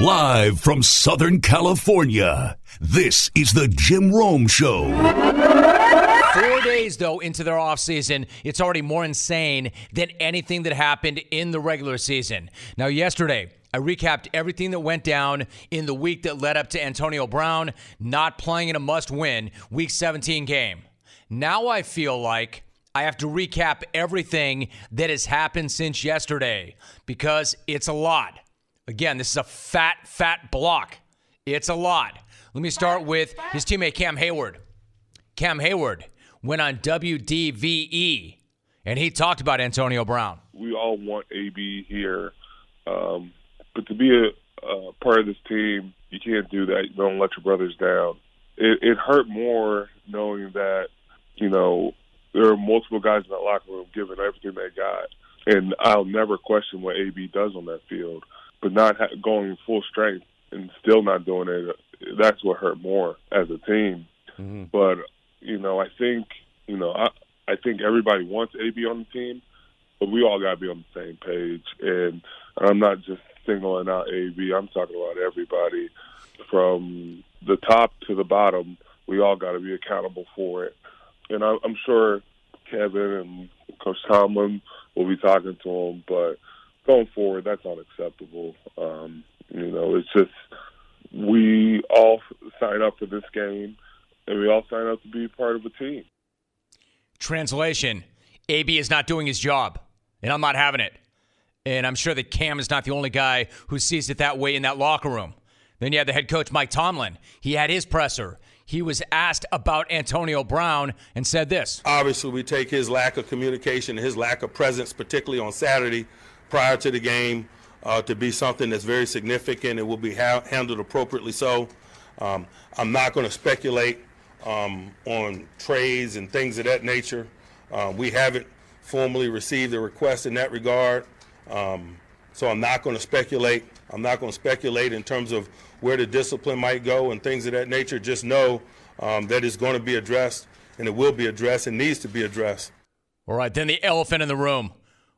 Live from Southern California, this is the Jim Rome Show. Four days, though, into their offseason, it's already more insane than anything that happened in the regular season. Now, yesterday, I recapped everything that went down in the week that led up to Antonio Brown not playing in a must win Week 17 game. Now I feel like I have to recap everything that has happened since yesterday because it's a lot. Again, this is a fat, fat block. It's a lot. Let me start with his teammate Cam Heyward. Cam Heyward went on WDVE and he talked about Antonio Brown. We all want AB here, um, but to be a, a part of this team, you can't do that. You don't let your brothers down. It, it hurt more knowing that you know there are multiple guys in that locker room giving everything they got, and I'll never question what AB does on that field. But not ha- going full strength and still not doing it, that's what hurt more as a team. Mm-hmm. But you know, I think you know, I I think everybody wants AB on the team, but we all got to be on the same page. And I'm not just singling out AB. I'm talking about everybody from the top to the bottom. We all got to be accountable for it. And I, I'm sure Kevin and Coach Tomlin will be talking to him, but going forward, that's unacceptable. Um, you know, it's just we all sign up for this game and we all sign up to be part of a team. Translation AB is not doing his job, and I'm not having it. And I'm sure that Cam is not the only guy who sees it that way in that locker room. Then you have the head coach, Mike Tomlin. He had his presser. He was asked about Antonio Brown and said this. Obviously, we take his lack of communication, his lack of presence, particularly on Saturday prior to the game, uh, to be something that's very significant and will be ha- handled appropriately so. Um, I'm not going to speculate um, on trades and things of that nature. Um, we haven't formally received a request in that regard, um, so I'm not going to speculate. I'm not going to speculate in terms of where the discipline might go and things of that nature. Just know um, that it's going to be addressed, and it will be addressed, and needs to be addressed. All right, then the elephant in the room,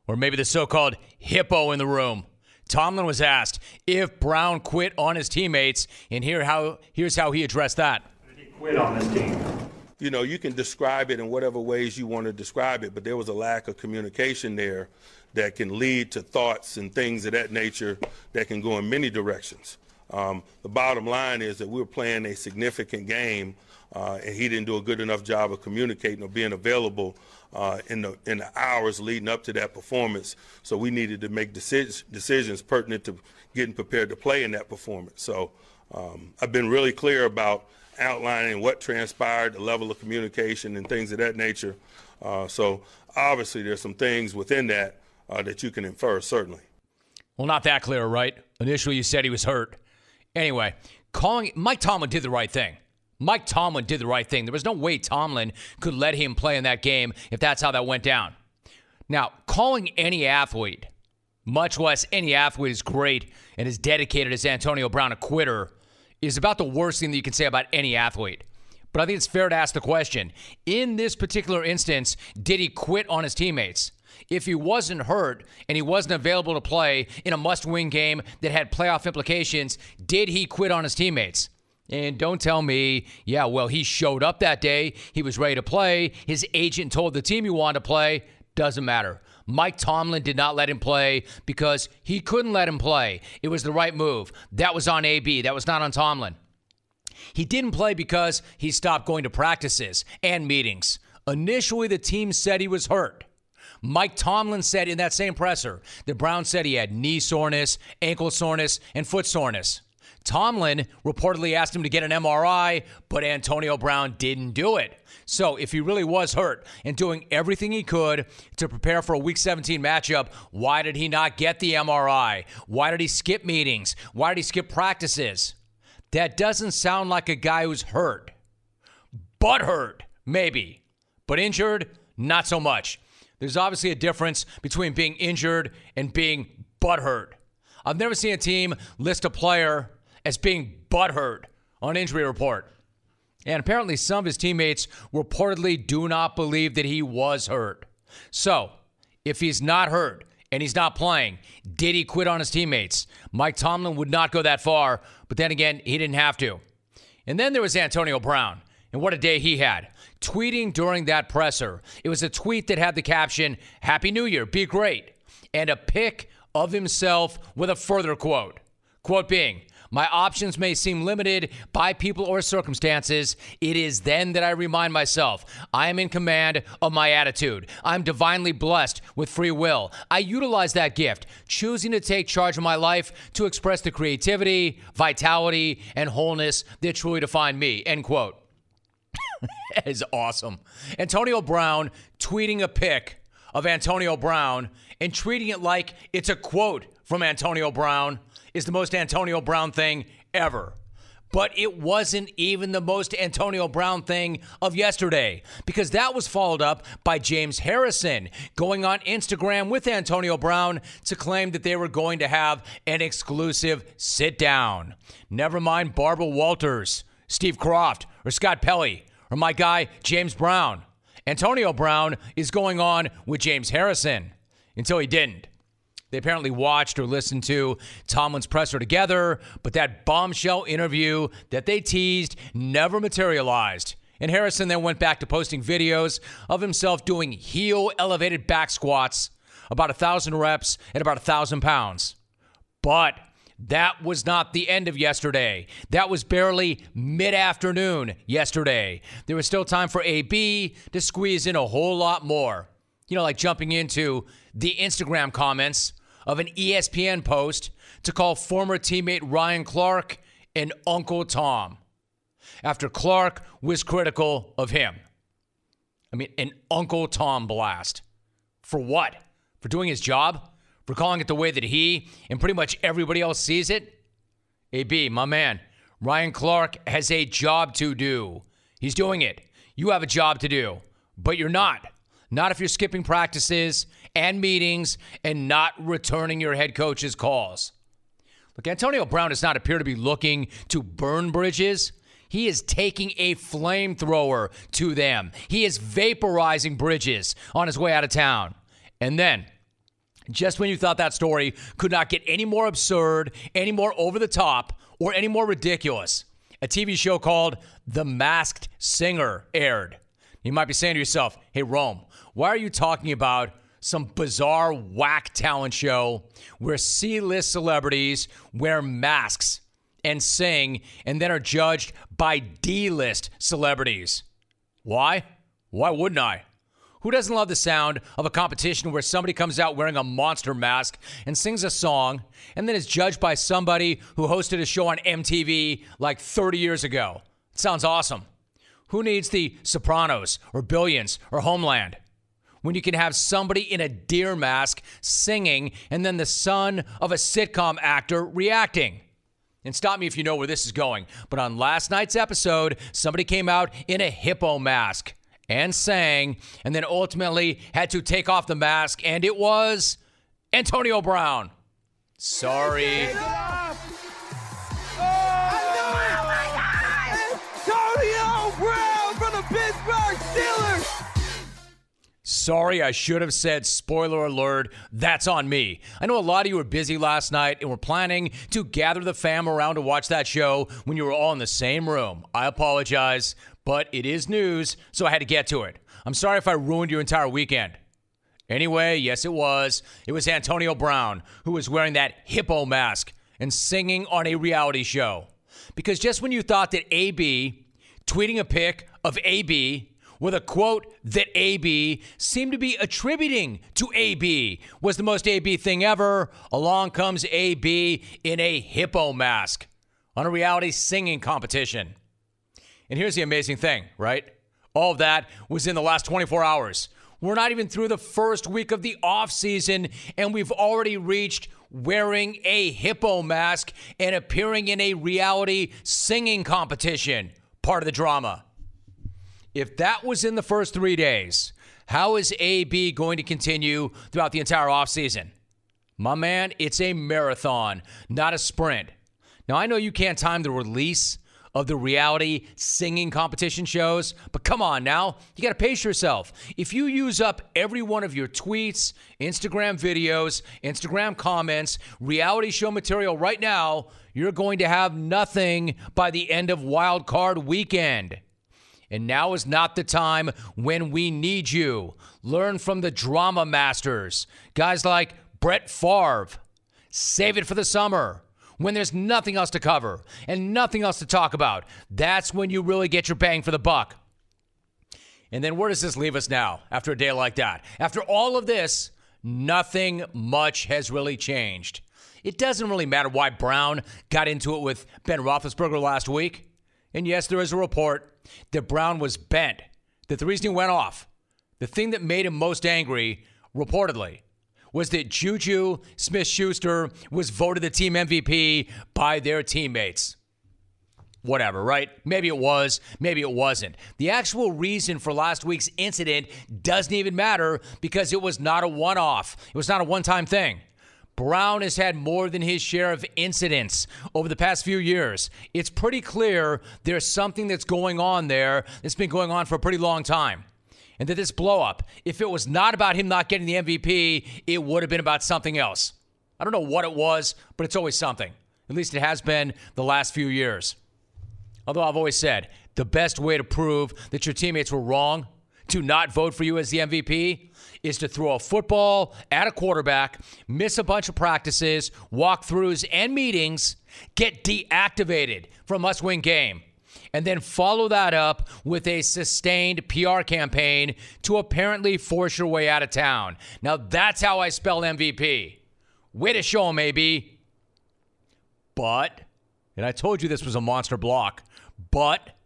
or maybe the so-called hippo in the room. Tomlin was asked if Brown quit on his teammates, and here how here's how he addressed that He quit on this team? You know, you can describe it in whatever ways you want to describe it, but there was a lack of communication there that can lead to thoughts and things of that nature that can go in many directions. Um, the bottom line is that we were playing a significant game, uh, and he didn't do a good enough job of communicating or being available uh, in the in the hours leading up to that performance. So we needed to make decisions decisions pertinent to getting prepared to play in that performance. So um, I've been really clear about outlining what transpired, the level of communication, and things of that nature. Uh, so obviously, there's some things within that uh, that you can infer, certainly. Well, not that clear, right? Initially, you said he was hurt. Anyway, calling Mike Tomlin did the right thing. Mike Tomlin did the right thing. There was no way Tomlin could let him play in that game if that's how that went down. Now, calling any athlete, much less any athlete as great and as dedicated as Antonio Brown a quitter is about the worst thing that you can say about any athlete. But I think it's fair to ask the question in this particular instance, did he quit on his teammates? If he wasn't hurt and he wasn't available to play in a must win game that had playoff implications, did he quit on his teammates? And don't tell me, yeah, well, he showed up that day. He was ready to play. His agent told the team he wanted to play. Doesn't matter. Mike Tomlin did not let him play because he couldn't let him play. It was the right move. That was on AB, that was not on Tomlin. He didn't play because he stopped going to practices and meetings. Initially, the team said he was hurt. Mike Tomlin said in that same presser that Brown said he had knee soreness, ankle soreness, and foot soreness. Tomlin reportedly asked him to get an MRI, but Antonio Brown didn't do it. So, if he really was hurt and doing everything he could to prepare for a Week 17 matchup, why did he not get the MRI? Why did he skip meetings? Why did he skip practices? That doesn't sound like a guy who's hurt. But hurt, maybe. But injured, not so much. There's obviously a difference between being injured and being butthurt. I've never seen a team list a player as being butthurt on injury report. And apparently, some of his teammates reportedly do not believe that he was hurt. So, if he's not hurt and he's not playing. Did he quit on his teammates? Mike Tomlin would not go that far, but then again, he didn't have to. And then there was Antonio Brown, and what a day he had. Tweeting during that presser. It was a tweet that had the caption, Happy New Year, be great, and a pic of himself with a further quote. Quote being, my options may seem limited by people or circumstances. It is then that I remind myself I am in command of my attitude. I'm divinely blessed with free will. I utilize that gift, choosing to take charge of my life to express the creativity, vitality, and wholeness that truly define me. End quote. that is awesome. Antonio Brown tweeting a pic of Antonio Brown and treating it like it's a quote from Antonio Brown is the most Antonio Brown thing ever. But it wasn't even the most Antonio Brown thing of yesterday because that was followed up by James Harrison going on Instagram with Antonio Brown to claim that they were going to have an exclusive sit down. Never mind Barbara Walters, Steve Kroft, or Scott Pelley, or my guy James Brown. Antonio Brown is going on with James Harrison until he didn't. They apparently watched or listened to Tomlin's presser together, but that bombshell interview that they teased never materialized. And Harrison then went back to posting videos of himself doing heel elevated back squats, about a thousand reps at about a thousand pounds. But that was not the end of yesterday. That was barely mid afternoon yesterday. There was still time for AB to squeeze in a whole lot more. You know, like jumping into the Instagram comments of an ESPN post to call former teammate Ryan Clark an Uncle Tom after Clark was critical of him. I mean, an Uncle Tom blast. For what? For doing his job? For calling it the way that he and pretty much everybody else sees it? AB, my man, Ryan Clark has a job to do. He's doing it. You have a job to do, but you're not. Not if you're skipping practices and meetings and not returning your head coach's calls. Look, Antonio Brown does not appear to be looking to burn bridges. He is taking a flamethrower to them. He is vaporizing bridges on his way out of town. And then, just when you thought that story could not get any more absurd, any more over the top, or any more ridiculous, a TV show called The Masked Singer aired. You might be saying to yourself, hey, Rome, why are you talking about some bizarre whack talent show where C list celebrities wear masks and sing and then are judged by D list celebrities? Why? Why wouldn't I? Who doesn't love the sound of a competition where somebody comes out wearing a monster mask and sings a song and then is judged by somebody who hosted a show on MTV like 30 years ago? It sounds awesome. Who needs the Sopranos or Billions or Homeland? When you can have somebody in a deer mask singing and then the son of a sitcom actor reacting. And stop me if you know where this is going, but on last night's episode, somebody came out in a hippo mask and sang, and then ultimately had to take off the mask, and it was Antonio Brown. Sorry. Sorry, I should have said spoiler alert. That's on me. I know a lot of you were busy last night and were planning to gather the fam around to watch that show when you were all in the same room. I apologize, but it is news, so I had to get to it. I'm sorry if I ruined your entire weekend. Anyway, yes, it was. It was Antonio Brown who was wearing that hippo mask and singing on a reality show. Because just when you thought that AB tweeting a pic of AB with a quote that AB seemed to be attributing to AB was the most AB thing ever. Along comes AB in a hippo mask on a reality singing competition. And here's the amazing thing, right? All of that was in the last 24 hours. We're not even through the first week of the off season, and we've already reached wearing a hippo mask and appearing in a reality singing competition. Part of the drama. If that was in the first three days, how is AB going to continue throughout the entire offseason? My man, it's a marathon, not a sprint. Now, I know you can't time the release of the reality singing competition shows. But come on now, you got to pace yourself. If you use up every one of your tweets, Instagram videos, Instagram comments, reality show material right now, you're going to have nothing by the end of wild card weekend. And now is not the time when we need you. Learn from the drama masters, guys like Brett Favre. Save it for the summer when there's nothing else to cover and nothing else to talk about. That's when you really get your bang for the buck. And then where does this leave us now after a day like that? After all of this, nothing much has really changed. It doesn't really matter why Brown got into it with Ben Roethlisberger last week. And yes, there is a report that Brown was bent, that the reason he went off, the thing that made him most angry, reportedly, was that Juju Smith Schuster was voted the team MVP by their teammates. Whatever, right? Maybe it was, maybe it wasn't. The actual reason for last week's incident doesn't even matter because it was not a one off, it was not a one time thing. Brown has had more than his share of incidents over the past few years. It's pretty clear there's something that's going on there that's been going on for a pretty long time and that this blowup, if it was not about him not getting the MVP, it would have been about something else. I don't know what it was, but it's always something. At least it has been the last few years. Although I've always said the best way to prove that your teammates were wrong to not vote for you as the MVP is to throw a football at a quarterback, miss a bunch of practices, walkthroughs, and meetings, get deactivated from must win game and then follow that up with a sustained PR campaign to apparently force your way out of town. Now, that's how I spell MVP. Way to show AB. But, and I told you this was a monster block, but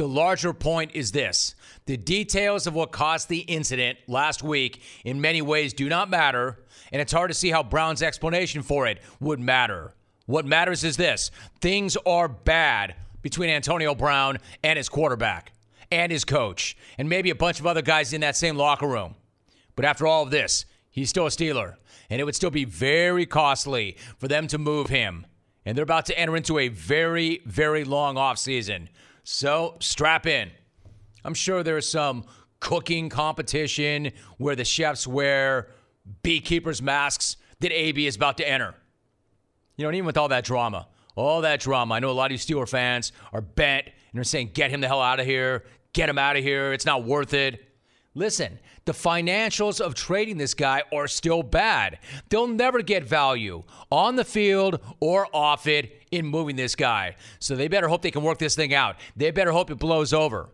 the larger point is this the details of what caused the incident last week in many ways do not matter, and it's hard to see how Brown's explanation for it would matter. What matters is this things are bad between Antonio Brown and his quarterback and his coach, and maybe a bunch of other guys in that same locker room. But after all of this, he's still a Steeler, and it would still be very costly for them to move him. And they're about to enter into a very, very long offseason. So strap in. I'm sure there's some cooking competition where the chefs wear beekeepers' masks that AB is about to enter. You know, and even with all that drama, all that drama. I know a lot of you Steeler fans are bent and are saying, get him the hell out of here. Get him out of here. It's not worth it. Listen, the financials of trading this guy are still bad. They'll never get value on the field or off it in moving this guy. So they better hope they can work this thing out. They better hope it blows over.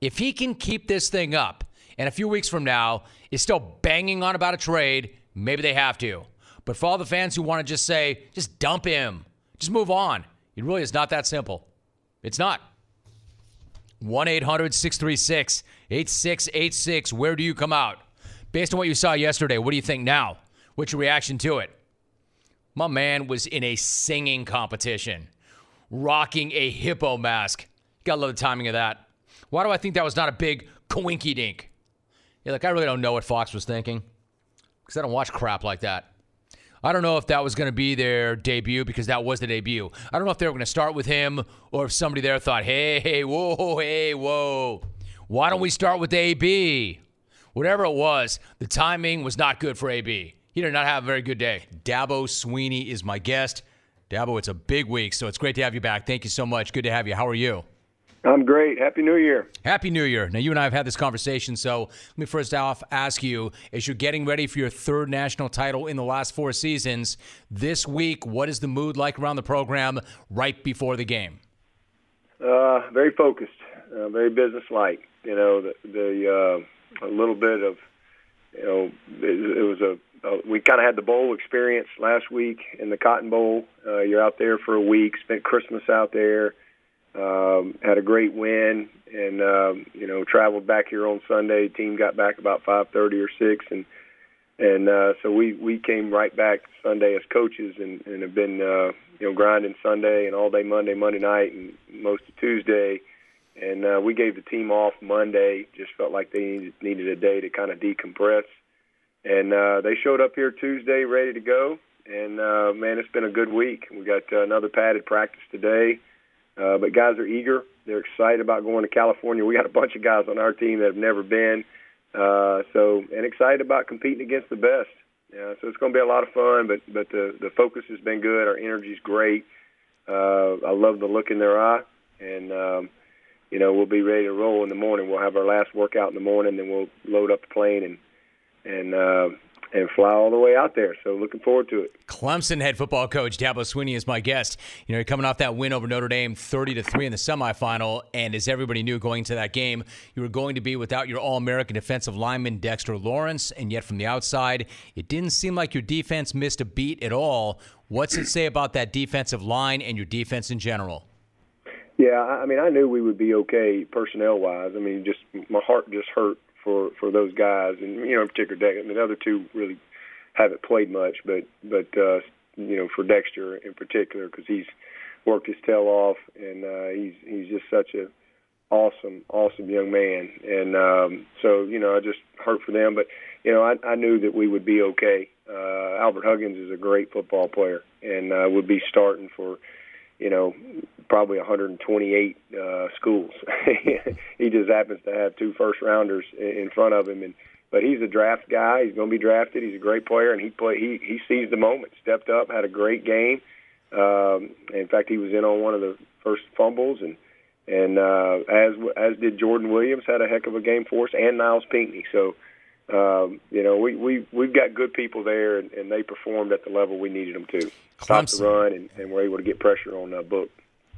If he can keep this thing up and a few weeks from now is still banging on about a trade, maybe they have to. But for all the fans who want to just say, just dump him, just move on. It really is not that simple. It's not. 1 800 636 8686. Where do you come out? Based on what you saw yesterday, what do you think now? What's your reaction to it? My man was in a singing competition, rocking a hippo mask. Gotta love the timing of that. Why do I think that was not a big coinky dink? Yeah, like I really don't know what Fox was thinking because I don't watch crap like that. I don't know if that was going to be their debut because that was the debut. I don't know if they were going to start with him or if somebody there thought, hey, hey, whoa, hey, whoa. Why don't we start with AB? Whatever it was, the timing was not good for AB. He did not have a very good day. Dabo Swinney is my guest. Dabo, it's a big week, so it's great to have you back. Thank you so much. Good to have you. How are you? I'm great. Happy New Year. Happy New Year. Now, you and I have had this conversation, so let me first off ask you as you're getting ready for your third national title in the last four seasons, this week, what is the mood like around the program right before the game? Uh, very focused, uh, very businesslike. You know, the, the uh, a little bit of, you know, it, it was a, uh, we kind of had the bowl experience last week in the Cotton Bowl. Uh, you're out there for a week, spent Christmas out there um, had a great win, and um, you know traveled back here on Sunday. Team got back about 5:30 or six, and and uh, so we we came right back Sunday as coaches, and, and have been uh, you know grinding Sunday and all day Monday, Monday night, and most of Tuesday. And uh, we gave the team off Monday. Just felt like they needed, a day to kind of decompress. And uh, they showed up here Tuesday ready to go. And uh, man, it's been a good week. We got uh, another padded practice today Uh, but guys are eager. They're excited about going to California. We got a bunch of guys on our team that have never been. Uh, so and excited about competing against the best. Yeah, so it's going to be a lot of fun. But but the the focus has been good. Our energy's great. Uh, I love the look in their eye, and um, you know we'll be ready to roll in the morning. We'll have our last workout in the morning, then we'll load up the plane and and uh, and fly all the way out there. So looking forward to it. Clemson head football coach Dabo Swinney is my guest. You know, you're coming off that win over Notre Dame, 30 to three in the semifinal, and as everybody knew going into that game, you were going to be without your All-American defensive lineman Dexter Lawrence, and yet from the outside, it didn't seem like your defense missed a beat at all. What's it say about that defensive line and your defense in general? Yeah, I mean, I knew we would be okay personnel wise. I mean, just my heart just hurt for for those guys, and you know, in particular, Dex. I mean, the other two really haven't played much, but but uh, you know, for Dexter in particular, because he's worked his tail off, and uh, he's he's just such a awesome, awesome young man, and um, so you know, I just hurt for them, but you know, I, I knew that we would be okay. Uh, Albert Huggins is a great football player, and uh, would be starting for you know, probably 128 uh, schools. he just happens to have two first rounders in front of him, and but he's a draft guy. He's going to be drafted. He's a great player, and he play he he seized the moment, stepped up, had a great game. Um, in fact, he was in on one of the first fumbles, and and uh, as as did Jordan Williams, had a heck of a game for us, and Nyles Pinckney. So um, you know, we we we've got good people there, and, and they performed at the level we needed them to. Stop the run, and, and we're able to get pressure on uh, Book.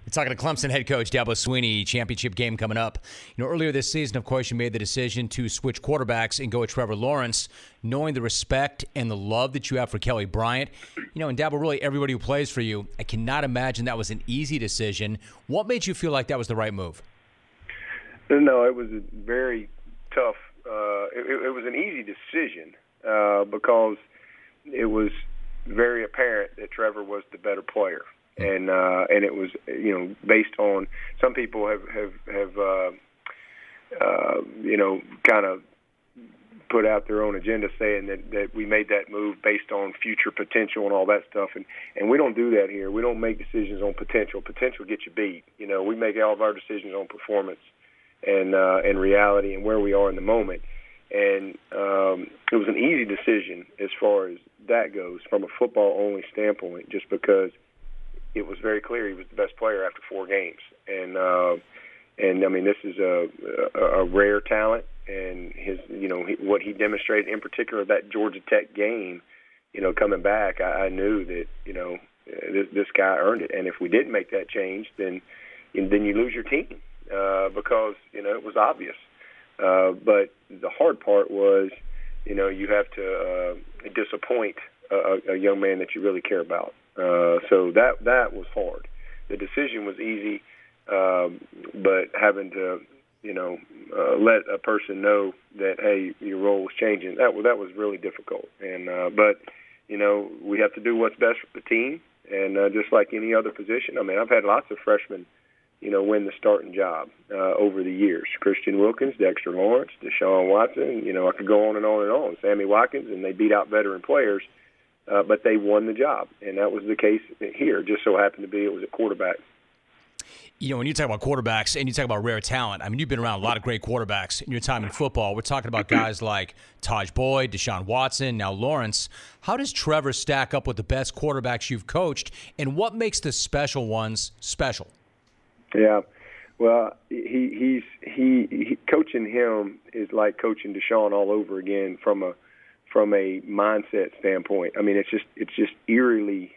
We're talking to Clemson head coach Dabo Swinney, championship game coming up. You know, earlier this season, of course, you made the decision to switch quarterbacks and go with Trevor Lawrence, knowing the respect and the love that you have for Kelly Bryant. You know, and Dabo, really everybody who plays for you, I cannot imagine that was an easy decision. What made you feel like that was the right move? No, it was a very tough uh, it, it was an easy decision uh, because it was very apparent that Trevor was the better player, and uh, and it was you know based on some people have have have uh, uh, you know kind of put out their own agenda saying that that we made that move based on future potential and all that stuff. And and we don't do that here. We don't make decisions on potential. Potential gets you beat. You know we make all of our decisions on performance and uh, and reality and where we are in the moment. And um, it was an easy decision as far as that goes from a football only standpoint, just because it was very clear he was the best player after four games. And uh, and I mean this is a, a, a rare talent, and his you know what he demonstrated in particular that Georgia Tech game, you know coming back, I, I knew that you know this, this guy earned it. And if we didn't make that change, then then you lose your team uh, because you know it was obvious. Uh, but the hard part was, you know, you have to uh, disappoint a, a young man that you really care about. Uh, so that that was hard. The decision was easy, um, but having to, you know, uh, let a person know that hey, your role was changing that that was really difficult. And uh, but you know, we have to do what's best for the team, and uh, just like any other position. I mean, I've had lots of freshmen you know, win the starting job uh, over the years. Christian Wilkins, Dexter Lawrence, Deshaun Watson, you know, I could go on and on and on. Sammy Watkins, and they beat out veteran players, uh, but they won the job. And that was the case here. Just so happened to be it was a quarterback. You know, when you talk about quarterbacks and you talk about rare talent, I mean, you've been around a lot of great quarterbacks in your time in football. We're talking about guys like Tajh Boyd, Deshaun Watson, now Lawrence. How does Trevor stack up with the best quarterbacks you've coached, and what makes the special ones special? Yeah. Well, he he's he, he coaching him is like coaching Deshaun all over again from a from a mindset standpoint. I mean, it's just it's just eerily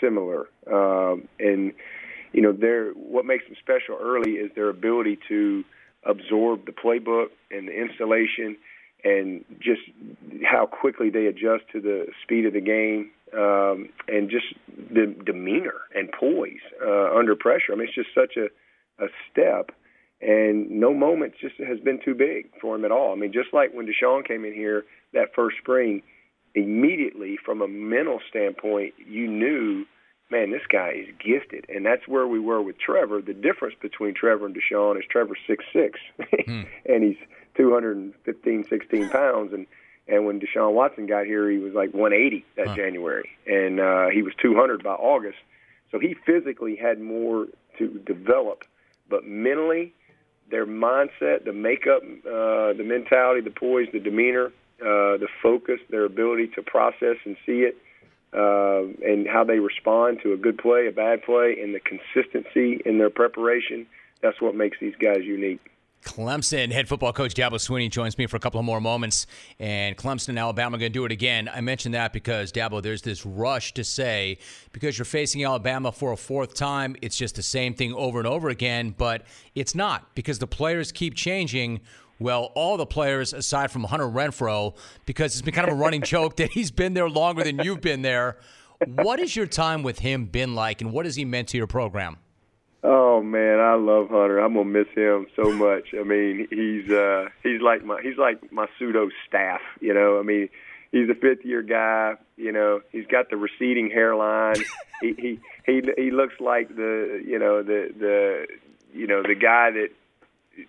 similar. Um, and you know, their what makes them special early is their ability to absorb the playbook and the installation, and just how quickly they adjust to the speed of the game, um, and just the demeanor and poise uh, under pressure. I mean, it's just such a, a step, and no moment just has been too big for him at all. I mean, just like when Deshaun came in here that first spring, immediately from a mental standpoint, you knew, man, this guy is gifted, and that's where we were with Trevor. The difference between Trevor and Deshaun is Trevor's six six, mm. and he's 215, 16 pounds, and and when Deshaun Watson got here, he was like 180 that huh. January, and uh, he was 200 by August. So he physically had more to develop, but mentally, their mindset, the makeup, uh, the mentality, the poise, the demeanor, uh, the focus, their ability to process and see it, uh, and how they respond to a good play, a bad play, and the consistency in their preparation. That's what makes these guys unique. Clemson head football coach Dabo Swinney joins me for a couple of more moments, and Clemson and Alabama going to do it again. I mentioned that because Dabo, there's this rush to say because you're facing Alabama for a fourth time, it's just the same thing over and over again, but it's not because the players keep changing. Well, all the players aside from Hunter Renfrow, because it's been kind of a running joke that he's been there longer than you've been there. What has your time with him been like, and what has he meant to your program? Oh man, I love Hunter. I'm gonna miss him so much. I mean, he's uh he's like my he's like my pseudo staff, you know. I mean, he's a fifth year guy, you know. He's got the receding hairline. he he he he looks like the you know the the you know the guy that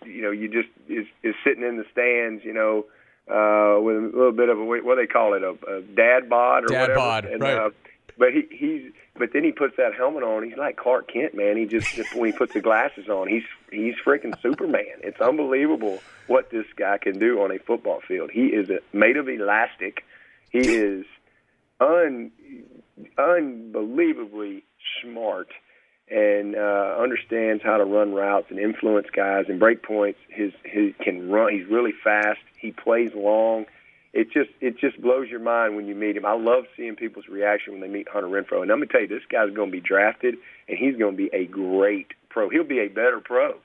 you know you just is is sitting in the stands, you know, uh with a little bit of a what do they call it a, a dad bod or dad whatever. bod, and, right. Uh, but he he's but then he puts that helmet on. He's like Clark Kent, man. He just, just when he puts the glasses on, he's he's freaking Superman. It's unbelievable what this guy can do on a football field. He is a, made of elastic. He is un unbelievably smart and uh, understands how to run routes and influence guys and break points. His he can run. He's really fast. He plays long it just it just blows your mind when you meet him. I love seeing people's reaction when they meet Hunter Renfrow. And I'm gonna tell you, this guy's going to be drafted, and he's going to be a great pro. He'll be a better pro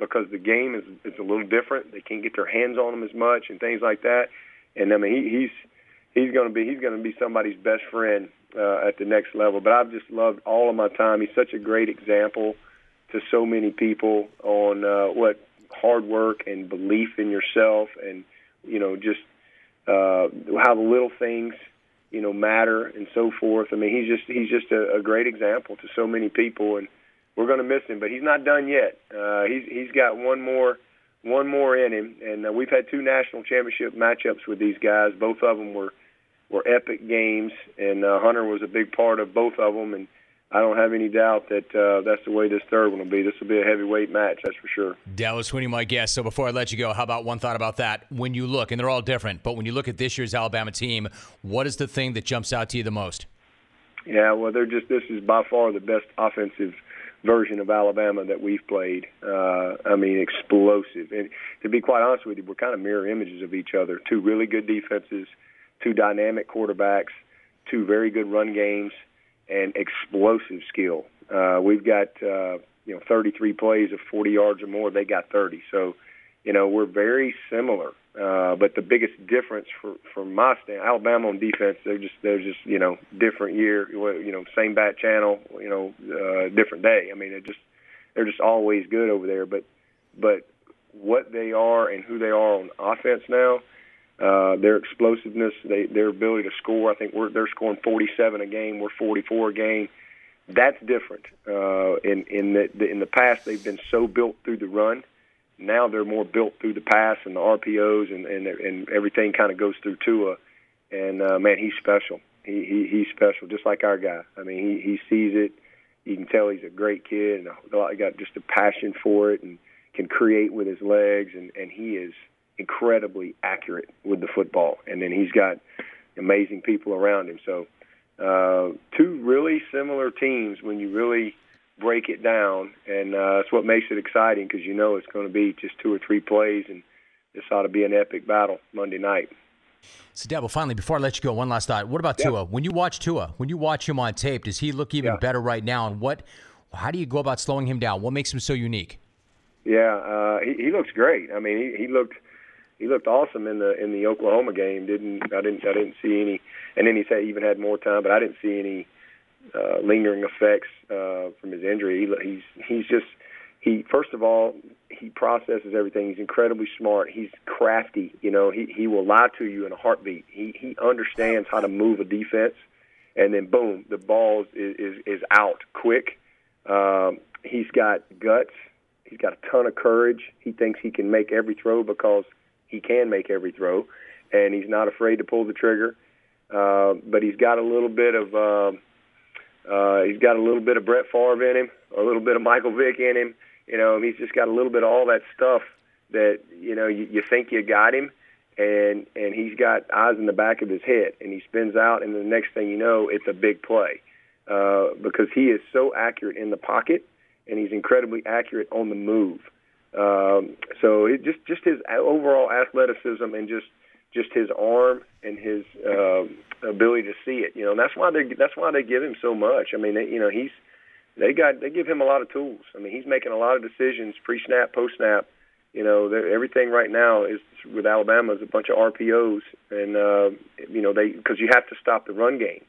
because the game is is a little different. They can't get their hands on him as much and things like that. And I mean, he, he's he's to be he's going to be somebody's best friend uh, at the next level. But I've just loved all of my time. He's such a great example to so many people on uh, what hard work and belief in yourself and you know just uh, how the little things you know matter and so forth. I mean, he's just he's just a, a great example to so many people, and we're going to miss him. But he's not done yet. Uh, he's he's got one more one more in him, and uh, we've had two national championship matchups with these guys. Both of them were were epic games, and uh, Hunter was a big part of both of them, and I don't have any doubt that uh, that's the way this third one will be. This will be a heavyweight match, that's for sure. Dallas Swinney, my guest. So before I let you go, how about one thought about that? When you look, and they're all different, but when you look at this year's Alabama team, what is the thing that jumps out to you the most? Yeah, well, they're just this is by far the best offensive version of Alabama that we've played. Uh, I mean, explosive. And to be quite honest with you, we're kind of mirror images of each other. Two really good defenses, two dynamic quarterbacks, two very good run games and explosive skill. Uh, we've got uh, you know 33 plays of 40 yards or more. They got 30. So, you know, we're very similar. Uh, but the biggest difference for from my stand, Alabama on defense, they're just they're just you know different year. You know, same bat channel. You know, uh, different day. I mean, they're just they're just always good over there. But but what they are and who they are on offense now uh, their explosiveness, they, their ability to score. I think we're, they're scoring 47 a game. We're 44 a game. That's different. Uh, in in the, the in the past, they've been so built through the run. Now they're more built through the pass and the RPOs and and, and everything kind of goes through Tua. And uh, man, he's special. He, he he's special, just like our guy. I mean, he he sees it. You can tell he's a great kid and he got just a passion for it and can create with his legs and and he is incredibly accurate with the football, and then he's got amazing people around him. So, uh, two really similar teams when you really break it down, and uh, that's what makes it exciting because you know it's going to be just two or three plays, and this ought to be an epic battle Monday night. So, Dabo, finally, before I let you go, one last thought. What about yeah. Tua? When you watch Tua, when you watch him on tape, does he look even yeah. better right now? And what, how do you go about slowing him down? What makes him so unique? Yeah, uh, he, he looks great. I mean, he, he looked he looked awesome in the in the Oklahoma game. Didn't I didn't I didn't see any, and then he said he even had more time, but I didn't see any uh, lingering effects uh, from his injury. He, he's he's just he first of all he processes everything. He's incredibly smart. He's crafty. You know he he will lie to you in a heartbeat. He he understands how to move a defense, and then boom, the ball is is, is out quick. Um, he's got guts. He's got a ton of courage. He thinks he can make every throw because he can make every throw, and he's not afraid to pull the trigger. Uh, but he's got a little bit of uh, Uh, he's got a little bit of Brett Favre in him, a little bit of Michael Vick in him. You know, he's just got a little bit of all that stuff that you know you, you think you got him, and and he's got eyes in the back of his head, and he spins out, and the next thing you know, it's a big play uh, because he is so accurate in the pocket, and he's incredibly accurate on the move. Um, so it just just his overall athleticism and just just his arm and his uh, ability to see it. You know, and that's why they that's why they give him so much. I mean, they, you know, he's they got they give him a lot of tools. I mean, he's making a lot of decisions pre-snap, post-snap. You know, everything right now is with Alabama is a bunch of RPOs, and uh, you know they because you have to stop the run game,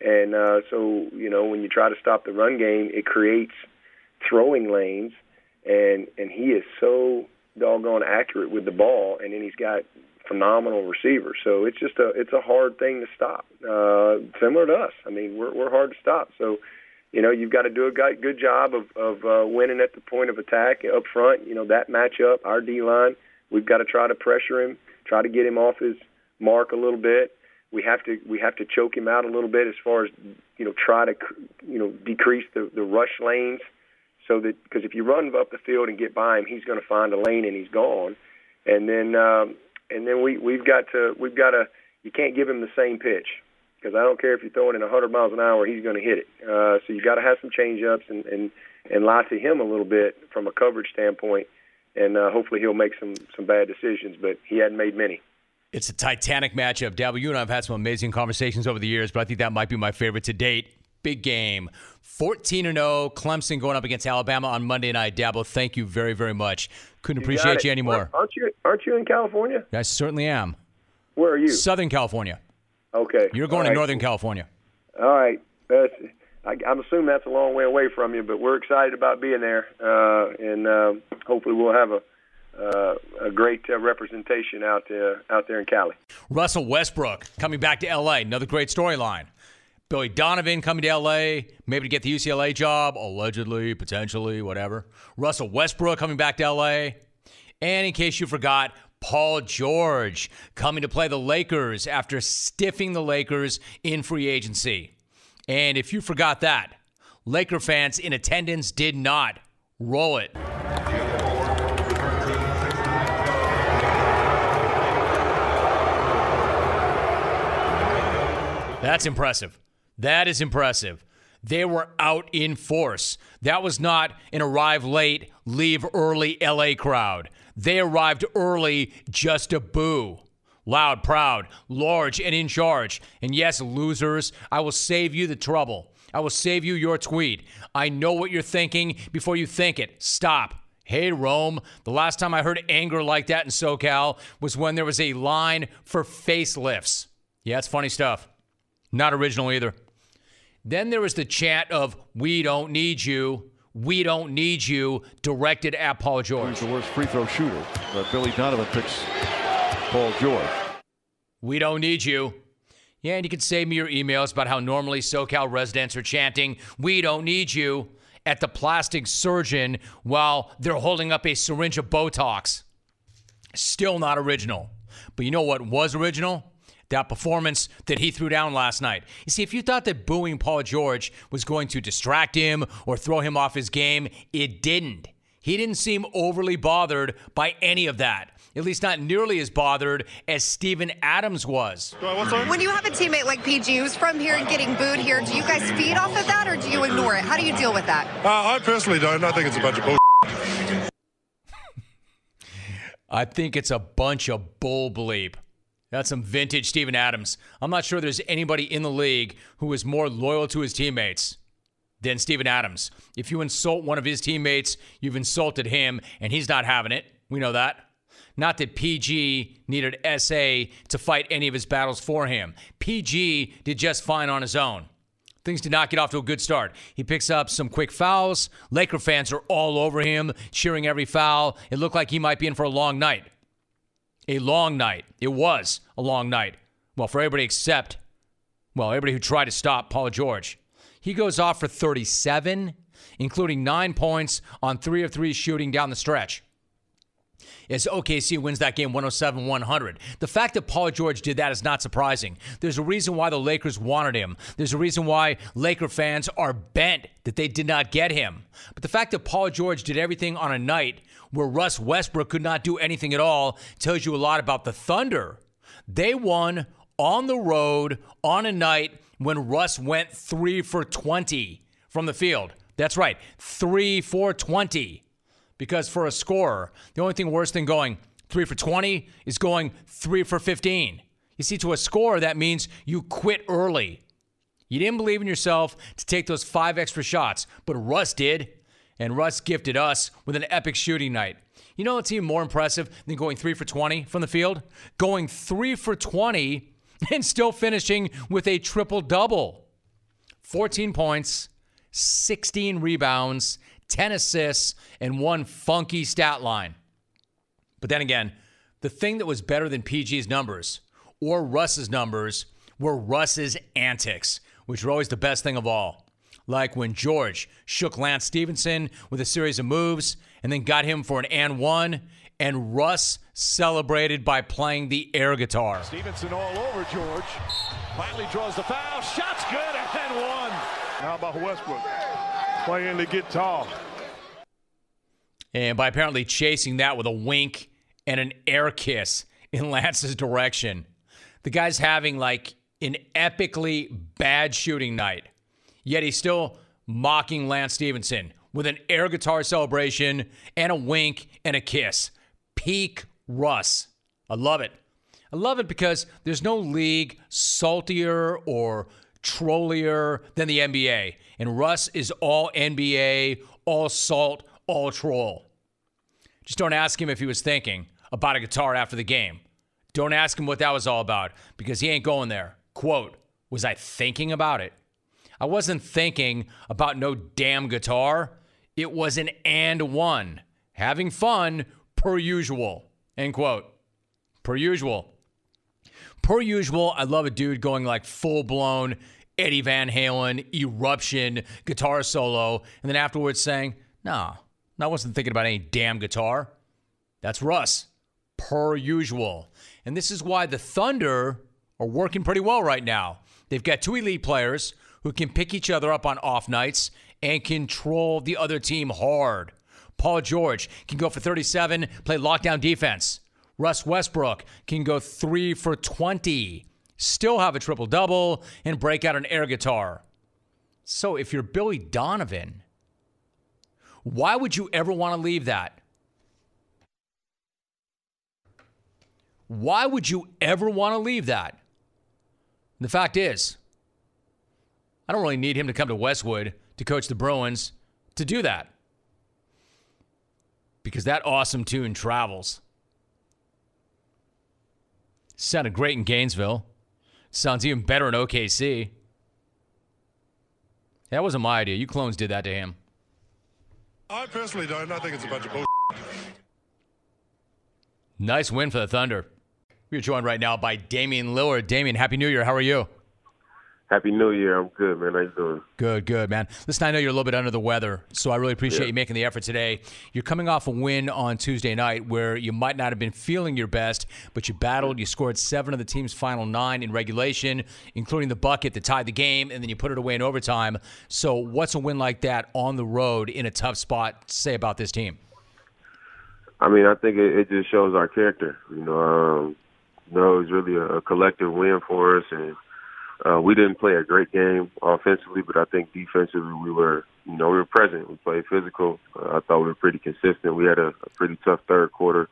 and uh, so you know when you try to stop the run game, it creates throwing lanes, and and he is so doggone accurate with the ball, and then he's got phenomenal receiver. So it's just a it's a hard thing to stop. Uh, similar to us. I mean, we're we're hard to stop. So you know you've got to do a good job of of uh, winning at the point of attack up front. You know that matchup, our D line. We've got to try to pressure him, try to get him off his mark a little bit. We have to we have to choke him out a little bit as far as you know try to you know decrease the the rush lanes so that because if you run up the field and get by him, he's going to find a lane and he's gone. And then um, and then we we've got to we've got to you can't give him the same pitch because I don't care if you throw it in 100 miles an hour, he's going to hit it. Uh, so you got to have some change ups and, and and lie to him a little bit from a coverage standpoint, and uh, hopefully he'll make some some bad decisions. But he hadn't made many. It's a titanic matchup. Dabo, you and I have had some amazing conversations over the years, but I think that might be my favorite to date. Big game. 14 0, Clemson going up against Alabama on Monday night. Dabo, thank you very, very much. Couldn't you appreciate you anymore. Aren't you aren't you in California? I certainly am. Where are you? Southern California. Okay. You're going All to right. Northern California. All right. That's, I, I'm assuming that's a long way away from you, but we're excited about being there, uh, and uh, hopefully we'll have a uh, a great uh, representation out there out there in Cali. Russell Westbrook coming back to LA. Another great storyline. Billy Donovan coming to LA, maybe to get the UCLA job, allegedly, potentially, whatever. Russell Westbrook coming back to LA. And in case you forgot, Paul George coming to play the Lakers after stiffing the Lakers in free agency. And if you forgot that, Laker fans in attendance did not. Roll it. That's impressive. That is impressive. They were out in force. That was not an arrive late, leave early LA crowd. They arrived early just to boo. Loud, proud, large, and in charge. And yes, losers, I will save you the trouble. I will save you your tweet. I know what you're thinking before you think it. Stop. Hey, Rome, the last time I heard anger like that in SoCal was when there was a line for facelifts. Yeah, it's funny stuff. Not original either. Then there was the chant of, We don't need you. We don't need you, directed at Paul George. He's the worst free throw shooter. But Billy Donovan picks Paul George. We don't need you. Yeah, and you can save me your emails about how normally SoCal residents are chanting, We don't need you, at the plastic surgeon while they're holding up a syringe of Botox. Still not original. But you know what was original? That performance that he threw down last night. You see, if you thought that booing Paul George was going to distract him or throw him off his game, it didn't. He didn't seem overly bothered by any of that. At least not nearly as bothered as Steven Adams was. When you have a teammate like PG who's from here and getting booed here, do you guys feed off of that or do you ignore it? How do you deal with that? Uh, I personally don't. I think it's a bunch of bull. I think it's a bunch of bull bleep. That's some vintage Steven Adams. I'm not sure there's anybody in the league who is more loyal to his teammates than Steven Adams. If you insult one of his teammates, you've insulted him, and he's not having it. We know that. Not that PG needed SA to fight any of his battles for him. PG did just fine on his own. Things did not get off to a good start. He picks up some quick fouls. Laker fans are all over him, cheering every foul. It looked like he might be in for a long night. A long night. It was a long night. Well, for everybody except, well, everybody who tried to stop Paul George. He goes off for 37, including nine points on three of three shooting down the stretch. as OKC wins that game 107 100. The fact that Paul George did that is not surprising. There's a reason why the Lakers wanted him. There's a reason why Laker fans are bent that they did not get him. But the fact that Paul George did everything on a night where Russ Westbrook could not do anything at all tells you a lot about the Thunder. They won on the road on a night when Russ went 3 for 20 from the field. That's right, 3 for 20 because for a scorer, the only thing worse than going three for 20 is going three for 15. You see, to a scorer, that means you quit early. You didn't believe in yourself to take those five extra shots, but Russ did. And Russ gifted us with an epic shooting night. You know what's even more impressive than going three for 20 from the field? Going three for 20 and still finishing with a triple double 14 points, 16 rebounds, 10 assists, and one funky stat line. But then again, the thing that was better than PG's numbers or Russ's numbers were Russ's antics, which were always the best thing of all. Like when George shook Lance Stephenson with a series of moves and then got him for an and one, and Russ celebrated by playing the air guitar. Stevenson all over George. Finally draws the foul. Shot's good and one. How about Westbrook playing the guitar? and by apparently chasing that with a wink and an air kiss in Lance's direction. The guy's having like an epically bad shooting night, yet he's still mocking Lance Stephenson with an air guitar celebration and a wink and a kiss. Peak Russ. I love it. I love it because there's no league saltier or trollier than the NBA. And Russ is all NBA, all salt, all troll. Just don't ask him if he was thinking about a guitar after the game. Don't ask him what that was all about because he ain't going there. Quote, was I thinking about it? I wasn't thinking about no damn guitar. It was an and one. Having fun per usual. End quote. Per usual. Per usual, I love a dude going like full blown Eddie Van Halen eruption guitar solo, and then afterwards saying, nah, I wasn't thinking about any damn guitar. That's Russ, per usual. And this is why the Thunder are working pretty well right now. They've got two elite players who can pick each other up on off nights and control the other team hard. Paul George can go for 37, play lockdown defense. Russ Westbrook can go three for 20, still have a triple double, and break out an air guitar. So if you're Billy Donovan, why would you ever want to leave that? Why would you ever want to leave that? The fact is, I don't really need him to come to Westwood to coach the Bruins to do that. Because that awesome tune travels. Sounded great in Gainesville. Sounds even better in OKC. That wasn't my idea. You clones did that to him. I personally don't. I think it's a bunch of bull. Nice win for the Thunder. We're joined right now by Damian Lillard. Damian, Happy New Year. How are you? Happy New Year. I'm good, man. How you doing? Good, good, man. Listen, I know you're a little bit under the weather, so I really appreciate Yeah. you making the effort today. You're coming off a win on Tuesday night where you might not have been feeling your best, but you battled. You scored seven of the team's final nine in regulation, including the bucket that tied the game, and then you put it away in overtime. So, what's a win like that on the road in a tough spot say about this team? I mean, I think it, it just shows our character. You know, um, you know, it was really a, a collective win for us, and uh, we didn't play a great game offensively, but I think defensively we were, you know, we were present. We played physical. Uh, I thought we were pretty consistent. We had a, a pretty tough third quarter,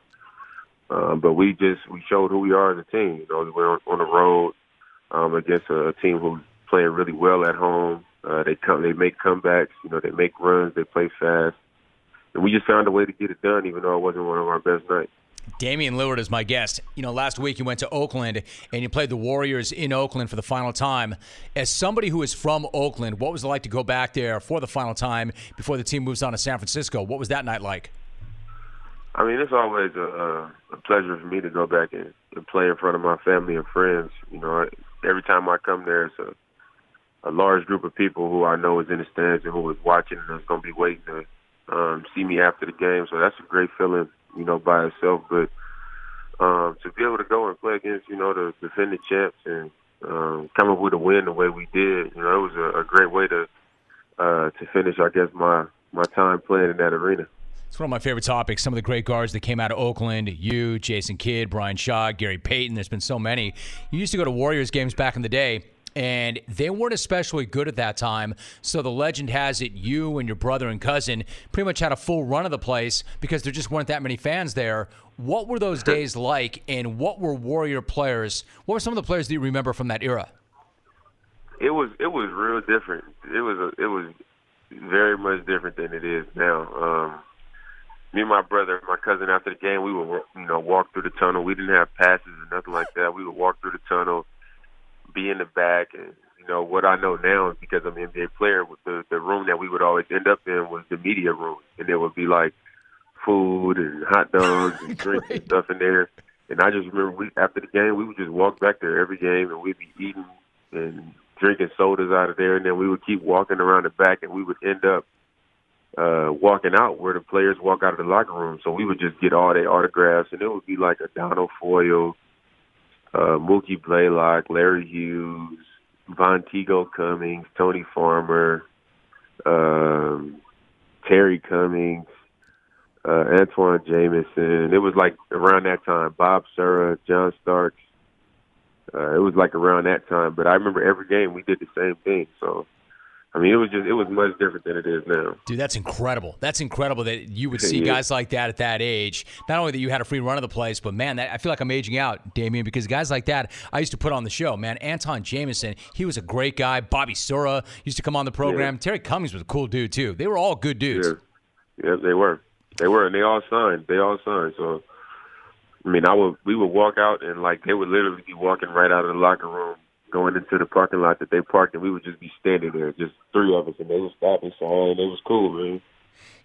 um, but we just we showed who we are as a team. You know, we were on, on the road um, against a, a team who's playing really well at home. Uh, they come, they make comebacks. You know, they make runs. They play fast. And we just found a way to get it done, even though it wasn't one of our best nights. Damian Lillard is my guest. You know, last week you went to Oakland and you played the Warriors in Oakland for the final time. As somebody who is from Oakland, what was it like to go back there for the final time before the team moves on to San Francisco? What was that night like? I mean, it's always a, a, pleasure for me to go back and, and play in front of my family and friends. You know, every time I come there, it's a, a large group of people who I know is in the stands and who is watching and is going to be waiting to um, see me after the game. So that's a great feeling. You know, by itself. But um, to be able to go and play against, you know, the defending champs and um, come up with a win the way we did, you know, it was a, a great way to uh, to finish, I guess, my my time playing in that arena. It's one of my favorite topics. Some of the great guards that came out of Oakland, you, Jason Kidd, Brian Shaw, Gary Payton. There's been so many. You used to go to Warriors games back in the day and they weren't especially good at that time. So the legend has it you and your brother and cousin pretty much had a full run of the place because there just weren't that many fans there. What were those days like, and what were Warrior players? What were some of the players that you remember from that era? It was it was real different. It was a, it was very much different than it is now. Um, me and my brother, my cousin, after the game, we would you know walk through the tunnel. We didn't have passes or nothing like that. We would walk through the tunnel be in the back. And you know what I know now is because I'm an NBA player. The the room that we would always end up in was the media room, and there would be like food and hot dogs and drinks and stuff in there. And I just remember we after the game we would just walk back there every game, and we'd be eating and drinking sodas out of there, and then we would keep walking around the back, and we would end up uh walking out where the players walk out of the locker room. So we would just get all their autographs, and it would be like Adonal Foyle uh, Mookie Blaylock, Larry Hughes, Vonteego Cummings, Tony Farmer, um, Terry Cummings, uh, Antawn Jamison. It was like around that time. Bob Sura, John Starks. Uh, it was like around that time. But I remember every game we did the same thing. So I mean, it was just it was much different than it is now. Dude, that's incredible. That's incredible that you would see yeah. guys like that at that age. Not only that you had a free run of the place, but man, that, I feel like I'm aging out, Damian, because guys like that I used to put on the show. Man, Antawn Jamison, he was a great guy. Bobby Sura used to come on the program. Yeah. Terry Cummings was a cool dude too. They were all good dudes. Yeah. yeah, they were. They were, and they all signed. They all signed. So, I mean, I would we would walk out and like they would literally be walking right out of the locker room going into the parking lot that they parked, and we would just be standing there, just three of us, and they would stop and say, and it was cool, man.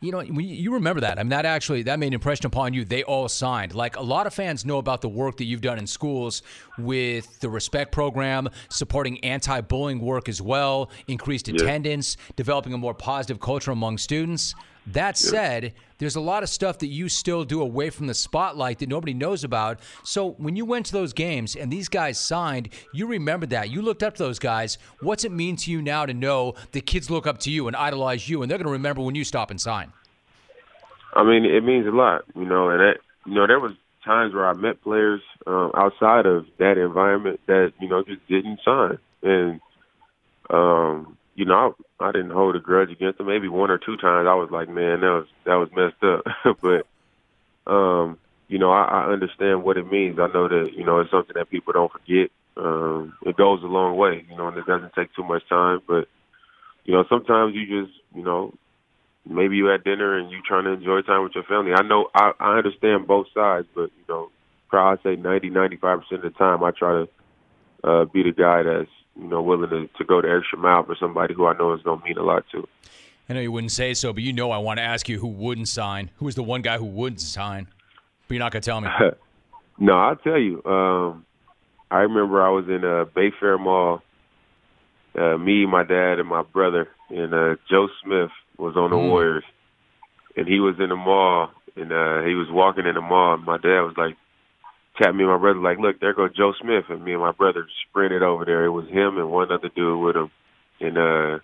You know, you remember that. I mean, that actually that made an impression upon you. They all signed. Like a lot of fans know about the work that you've done in schools with the Respect program, supporting anti-bullying work as well, increased attendance, yeah. developing a more positive culture among students. That said, there's a lot of stuff that you still do away from the spotlight that nobody knows about. So when you went to those games and these guys signed, you remembered that. You looked up to those guys. What's it mean to you now to know the kids look up to you and idolize you, and they're going to remember when you stop and sign? I mean, it means a lot, you know, and that, you know, there was times where I met players um, outside of that environment that you know just didn't sign, and um, you know, I, I didn't hold a grudge against them. Maybe one or two times I was like, man, that was that was messed up. but um, you know, I, I understand what it means. I know that you know it's something that people don't forget. Um, it goes a long way, you know, and it doesn't take too much time. But you know, sometimes you just, you know, maybe you at dinner and you trying to enjoy time with your family. I know I, I understand both sides, but you know, probably say ninety, ninety five percent of the time, I try to uh, be the guy that's you know, willing to, to go the extra mile for somebody who I know is going to mean a lot to. I know you wouldn't say so, but you know I want to ask you who wouldn't sign. Who was the one guy who wouldn't sign? But you're not going to tell me. no, I'll tell you. Um, I remember I was in uh, Bayfair Mall. Uh, me, my dad, and my brother, and uh, Joe Smith was on the mm. Warriors, and he was in the mall, and uh, he was walking in the mall. And my dad was like, tapped me and my brother like, look, there goes Joe Smith, and me and my brother sprinted over there. It was him and one other dude with him, and uh,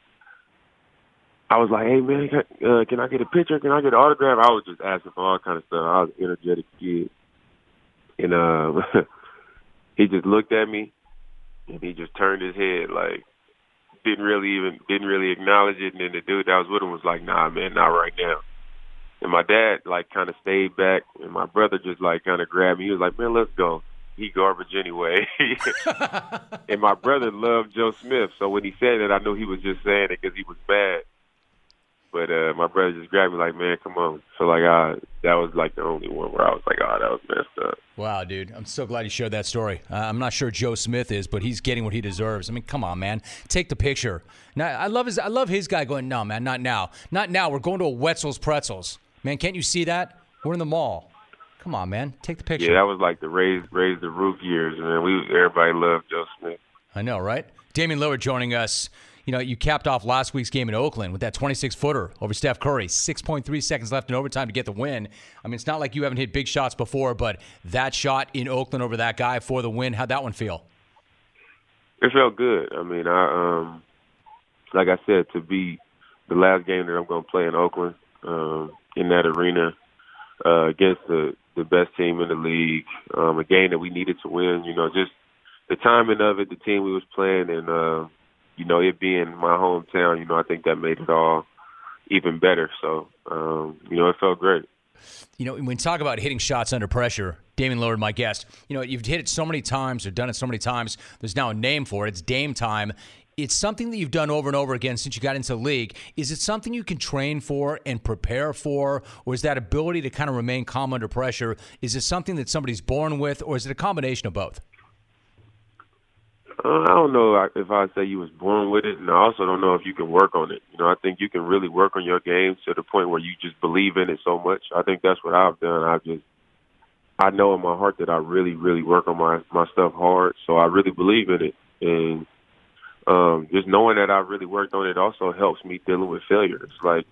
I was like, hey man, can, uh, can I get a picture? Can I get an autograph? I was just asking for all kind of stuff. I was an energetic kid, and uh, he just looked at me, and he just turned his head like didn't really even didn't really acknowledge it. And then the dude that was with him was like, nah, man, not right now. And my dad like kind of stayed back, and my brother just like kind of grabbed me. He was like, "Man, let's go." He garbage anyway. and my brother loved Joe Smith, so when he said it, I knew he was just saying it because he was bad. But uh my brother just grabbed me like, "Man, come on!" So like, uh, that was like the only one where I was like, "Oh, that was messed up." Wow, dude, I'm so glad you shared that story. Uh, I'm not sure Joe Smith is, but he's getting what he deserves. I mean, come on, man, take the picture. Now, I love his, I love his guy going, "No, man, not now, not now. We're going to a Wetzel's Pretzels." Man, can't you see that? We're in the mall. Come on, man, take the picture. Yeah, that was like the raise raise the roof years, and we everybody loved Joe Smith. I know, right? Damian Lillard joining us. You know, you capped off last week's game in Oakland with that 26 footer over Steph Curry. 6.3 seconds left in overtime to get the win. I mean, it's not like you haven't hit big shots before, but that shot in Oakland over that guy for the win, how'd that one feel? It felt good. I mean, I um, like I said, to be the last game that I'm going to play in Oakland, um, in that arena, uh, against the the best team in the league, um, a game that we needed to win. You know, just the timing of it, the team we was playing, and uh, you know, it being my hometown. You know, I think that made it all even better. So, um, you know, it felt great. You know, when we talk about hitting shots under pressure, Damian Lillard, my guest, you know, you've hit it so many times or done it so many times. There's now a name for it. It's Dame time. It's something that you've done over and over again since you got into the league. Is it something you can train for and prepare for, or is that ability to kind of remain calm under pressure? Is it something that somebody's born with, or is it a combination of both? Uh, I don't know if I say you was born with it, and I also don't know if you can work on it. You know, I think you can really work on your game to the point where you just believe in it so much. I think that's what I've done. I've just, I know in my heart that I really, really work on my my stuff hard, so I really believe in it, and um, just knowing that I really worked on it also helps me dealing with failure. It's like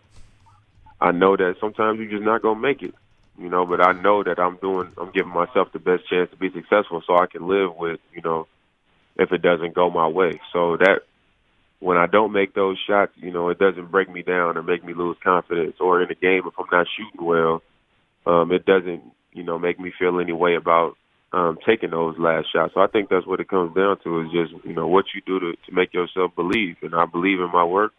I know that sometimes you're just not gonna make it, you know, but I know that I'm doing, I'm giving myself the best chance to be successful, so I can live with, you know, if it doesn't go my way. So that when I don't make those shots, you know, it doesn't break me down or make me lose confidence. Or in a game, if I'm not shooting well, um, it doesn't, you know, make me feel any way about um, taking those last shots. So I think that's what it comes down to is just, you know, what you do to, to make yourself believe. And I believe in my work.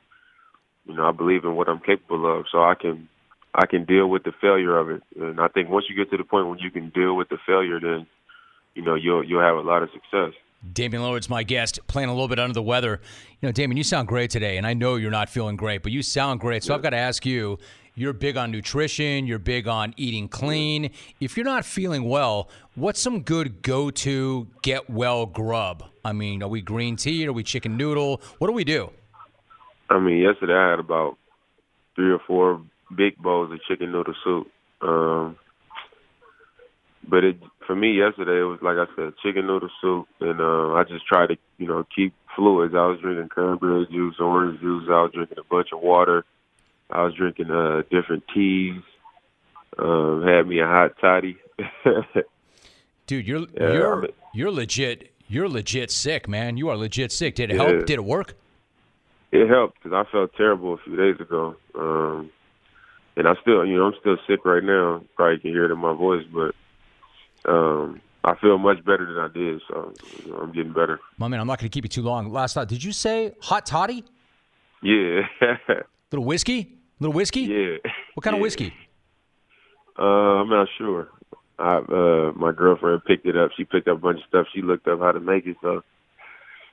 You know, I believe in what I'm capable of. So I can I can deal with the failure of it. And I think once you get to the point where you can deal with the failure, then, you know, you'll you'll have a lot of success. Damian Lillard's my guest, playing a little bit under the weather. You know, Damian, you sound great today, and I know you're not feeling great, but you sound great. So yeah. I've got to ask you you're big on nutrition, you're big on eating clean. If you're not feeling well, what's some good go to get well grub? I mean, are we green tea? Are we chicken noodle? What do we do? I mean, yesterday I had about three or four big bowls of chicken noodle soup. Um, but it for me yesterday it was like I said, chicken noodle soup, and uh, I just tried to you know keep fluids. I was drinking cranberry juice, orange juice. I was drinking a bunch of water. I was drinking uh, different teas. Um, had me a hot toddy. Dude, you're yeah, you're you're legit. You're legit sick, man. You are legit sick. Did it yeah, help? Did it work? It helped because I felt terrible a few days ago, um, and I still, you know, I'm still sick right now. Probably can hear it in my voice, but um, I feel much better than I did, so you know, I'm getting better. My man, I'm not going to keep you too long. Last thought, did you say hot toddy? Yeah. Little whiskey? Little whiskey? Yeah. What kind yeah. of whiskey? Uh, I'm not sure. I uh, my girlfriend picked it up. She picked up a bunch of stuff. She looked up how to make it, so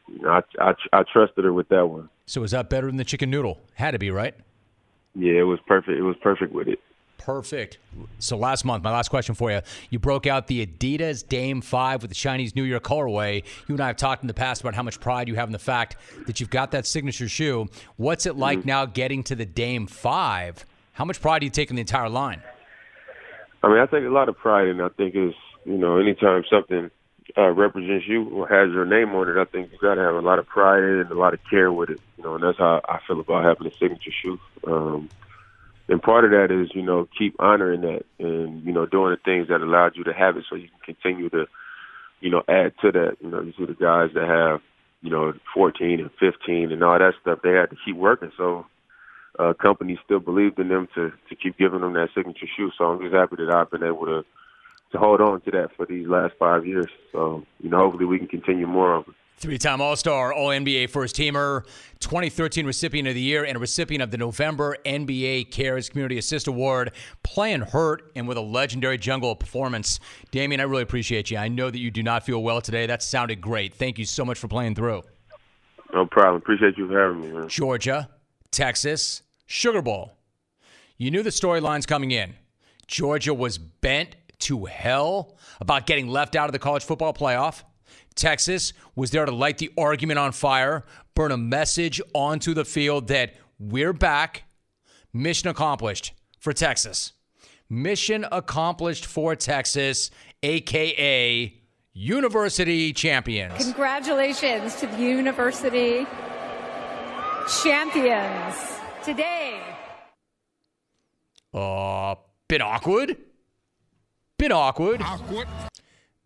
you know, I, I I trusted her with that one. So was that better than the chicken noodle? Had to be, right? Yeah, it was perfect. It was perfect with it. Perfect. So last month, my last question for you. You broke out the Adidas Dame 5 with the Chinese New Year colorway. You and I have talked in the past about how much pride you have in the fact that you've got that signature shoe. What's it like mm-hmm. now getting to the Dame 5? How much pride do you take in the entire line? I mean, I take a lot of pride and I think it's, you know, anytime something uh, represents you or has your name on it, I think you got to have a lot of pride in it and a lot of care with it. You know, and that's how I feel about having a signature shoe. Um, and part of that is you know keep honoring that and you know doing the things that allowed you to have it so you can continue to you know add to that. You know you see the guys that have you know 14 and 15 and all that stuff. They had to keep working. So uh companies still believed in them to to keep giving them that signature shoe. So i'm just happy that i've been able to to hold on to that for these last five years. So you know hopefully we can continue more of it Three time All Star, All NBA first teamer, 2013 recipient of the year, and a recipient of the November NBA Cares Community Assist Award, playing hurt and with a legendary jungle performance. Damian, I really appreciate you. I know that you do not feel well today. That sounded great. Thank you so much for playing through. No problem. Appreciate you for having me, man. Georgia, Texas, Sugar Bowl. You knew the storylines coming in. Georgia was bent to hell about getting left out of the college football playoff. Texas was there to light the argument on fire, burn a message onto the field that we're back. Mission accomplished for Texas. Mission accomplished for Texas, aka University champions. Congratulations to the University champions. Today, Uh, bit awkward. Bit awkward. Awkward.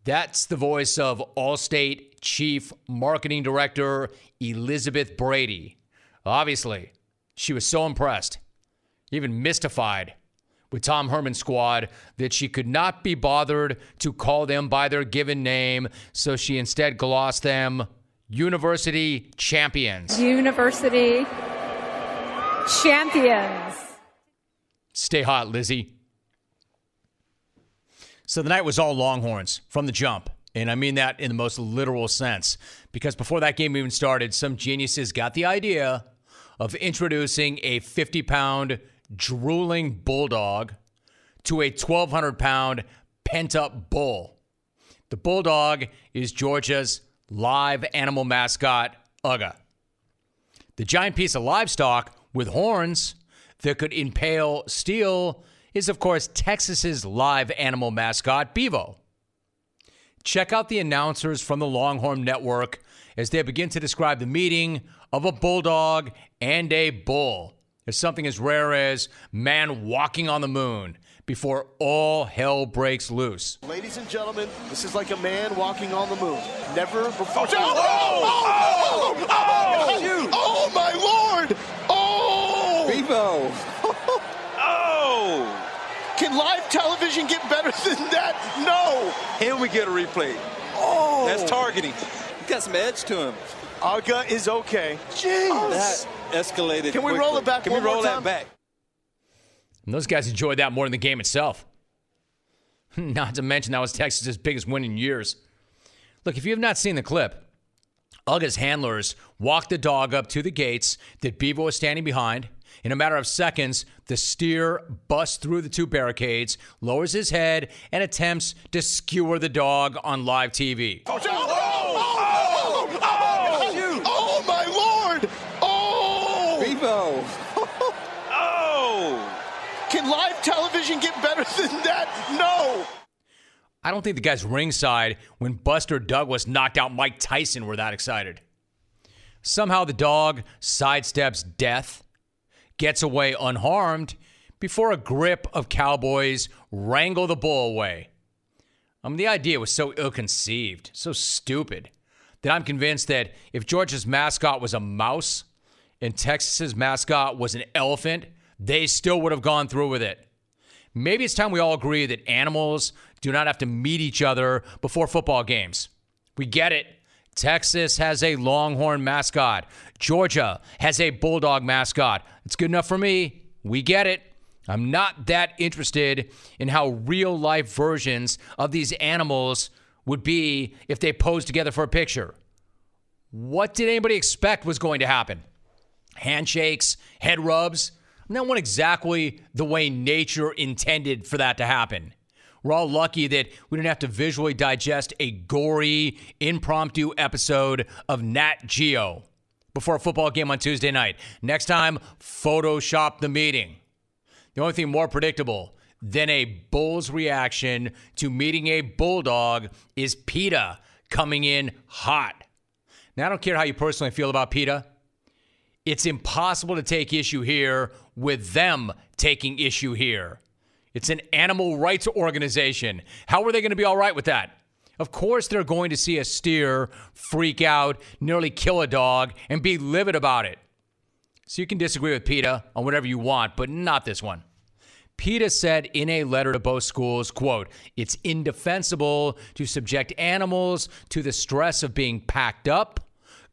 That's the voice of Allstate Chief Marketing Director Elizabeth Brady. Obviously, she was so impressed, even mystified with Tom Herman's squad that she could not be bothered to call them by their given name, so she instead glossed them University Champions. university champions. Stay hot, Lizzie. So the night was all Longhorns from the jump. And I mean that in the most literal sense. Because before that game even started, some geniuses got the idea of introducing a 50 pound drooling bulldog to a 1,200 pound pent up bull. The bulldog is Georgia's live animal mascot, Uga. The giant piece of livestock with horns that could impale steel is, of course, Texas's live animal mascot, Bevo. Check out the announcers from the Longhorn Network as they begin to describe the meeting of a bulldog and a bull as something as rare as man walking on the moon before all hell breaks loose. Ladies and gentlemen, this is like a man walking on the moon. Never before. Oh, oh, oh, oh, my lord! Oh! Bevo. Oh! Can live television get better than that? No! And we get a replay. Oh! That's targeting. He got some edge to him. Uga is okay. Jeez! Oh. That escalated. Can we quickly. roll it back Can one we roll more that back? And those guys enjoyed that more than the game itself. Not to mention that was Texas's biggest win in years. Look, if you have not seen the clip, Uga's handlers walked the dog up to the gates that Bevo was standing behind. In a matter of seconds, the steer busts through the two barricades, lowers his head, and attempts to skewer the dog on live TV. Oh, oh, oh, oh, my lord! Oh! Bevo. oh! Can live television get better than that? No! I don't think the guys ringside when Buster Douglas knocked out Mike Tyson were that excited. Somehow the dog sidesteps death, gets away unharmed before a grip of cowboys wrangle the bull away. I mean, the idea was so ill conceived, so stupid, that I'm convinced that if Georgia's mascot was a mouse and Texas's mascot was an elephant, they still would have gone through with it. Maybe it's time we all agree that animals do not have to meet each other before football games. We get it. Texas has a Longhorn mascot. Georgia has a Bulldog mascot. It's good enough for me. We get it. I'm not that interested in how real life versions of these animals would be if they posed together for a picture. What did anybody expect was going to happen? Handshakes, head rubs. That wasn't exactly the way nature intended for that to happen. We're all lucky that we didn't have to visually digest a gory, impromptu episode of Nat Geo before a football game on Tuesday night. Next time, Photoshop the meeting. The only thing more predictable than a bull's reaction to meeting a bulldog is PETA coming in hot. Now, I don't care how you personally feel about PETA. It's impossible to take issue here with them taking issue here. It's an animal rights organization. How are they going to be all right with that? Of course, they're going to see a steer freak out, nearly kill a dog, and be livid about it. So you can disagree with PETA on whatever you want, but not this one. PETA said in a letter to both schools, quote, it's indefensible to subject animals to the stress of being packed up,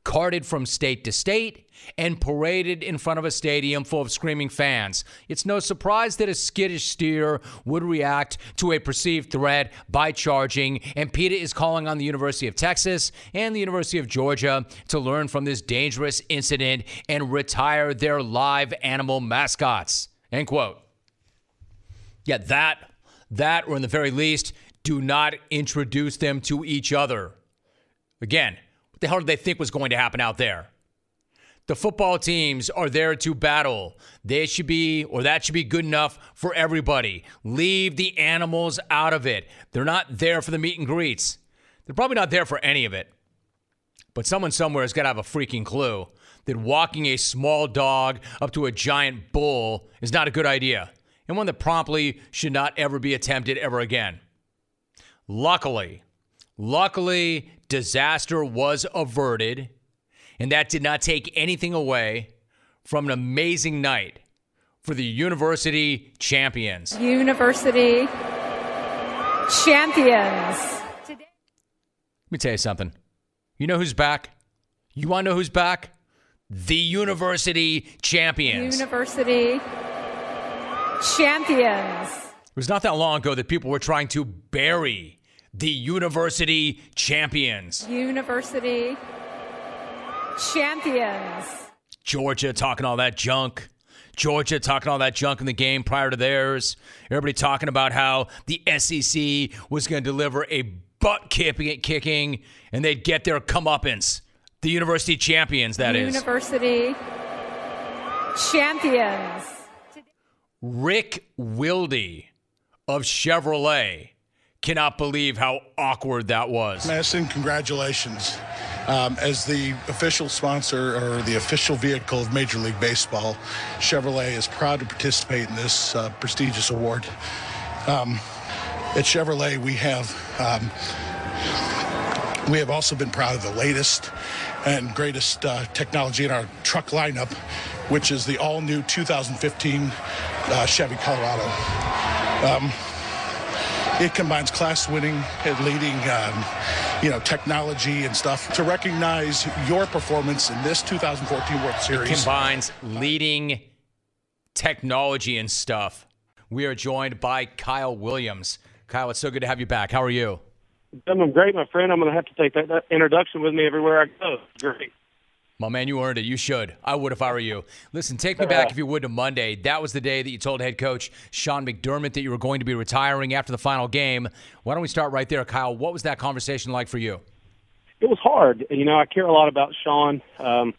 carted from state to state, and paraded in front of a stadium full of screaming fans. It's no surprise that a skittish steer would react to a perceived threat by charging, and PETA is calling on the University of Texas and the University of Georgia to learn from this dangerous incident and retire their live animal mascots. End quote. Yet that, that, or in the very least, do not introduce them to each other. Again, what the hell did they think was going to happen out there? The football teams are there to battle. They should be, or that should be good enough for everybody. Leave the animals out of it. They're not there for the meet and greets. They're probably not there for any of it. But someone somewhere has got to have a freaking clue that walking a small dog up to a giant bull is not a good idea and one that promptly should not ever be attempted ever again. Luckily, luckily, disaster was averted, and that did not take anything away from an amazing night for the university champions. University champions. Let me tell you something. You know who's back? You want to know who's back? The university champions. University champions. It was not that long ago that people were trying to bury the university champions. University champions. Georgia talking all that junk. Georgia talking all that junk in the game prior to theirs. Everybody talking about how the SEC was going to deliver a butt kicking and they'd get their comeuppance. The university champions, that is. University champions. Rikk Wilde of Chevrolet cannot believe how awkward that was. Madison, congratulations. Um, as the official sponsor or the official vehicle of Major League Baseball, Chevrolet is proud to participate in this uh, prestigious award. Um, at Chevrolet, we have um, we have also been proud of the latest and greatest uh, technology in our truck lineup, which is the all-new 2015 uh, Chevy Colorado. It combines class-winning and leading, um, you know, technology and stuff to recognize your performance in this 2014 World Series. It combines leading technology and stuff. We are joined by Kyle Williams. Kyle, it's so good to have you back. How are you? I'm great, my friend. I'm going to have to take that, that introduction with me everywhere I go. Great. My man, you earned it. You should. I would if I were you. Listen, take me back if you would to Monday. That was the day that you told head coach Sean McDermott that you were going to be retiring after the final game. Why don't we start right there, Kyle? What was that conversation like for you? It was hard. You know, I care a lot about Sean, um,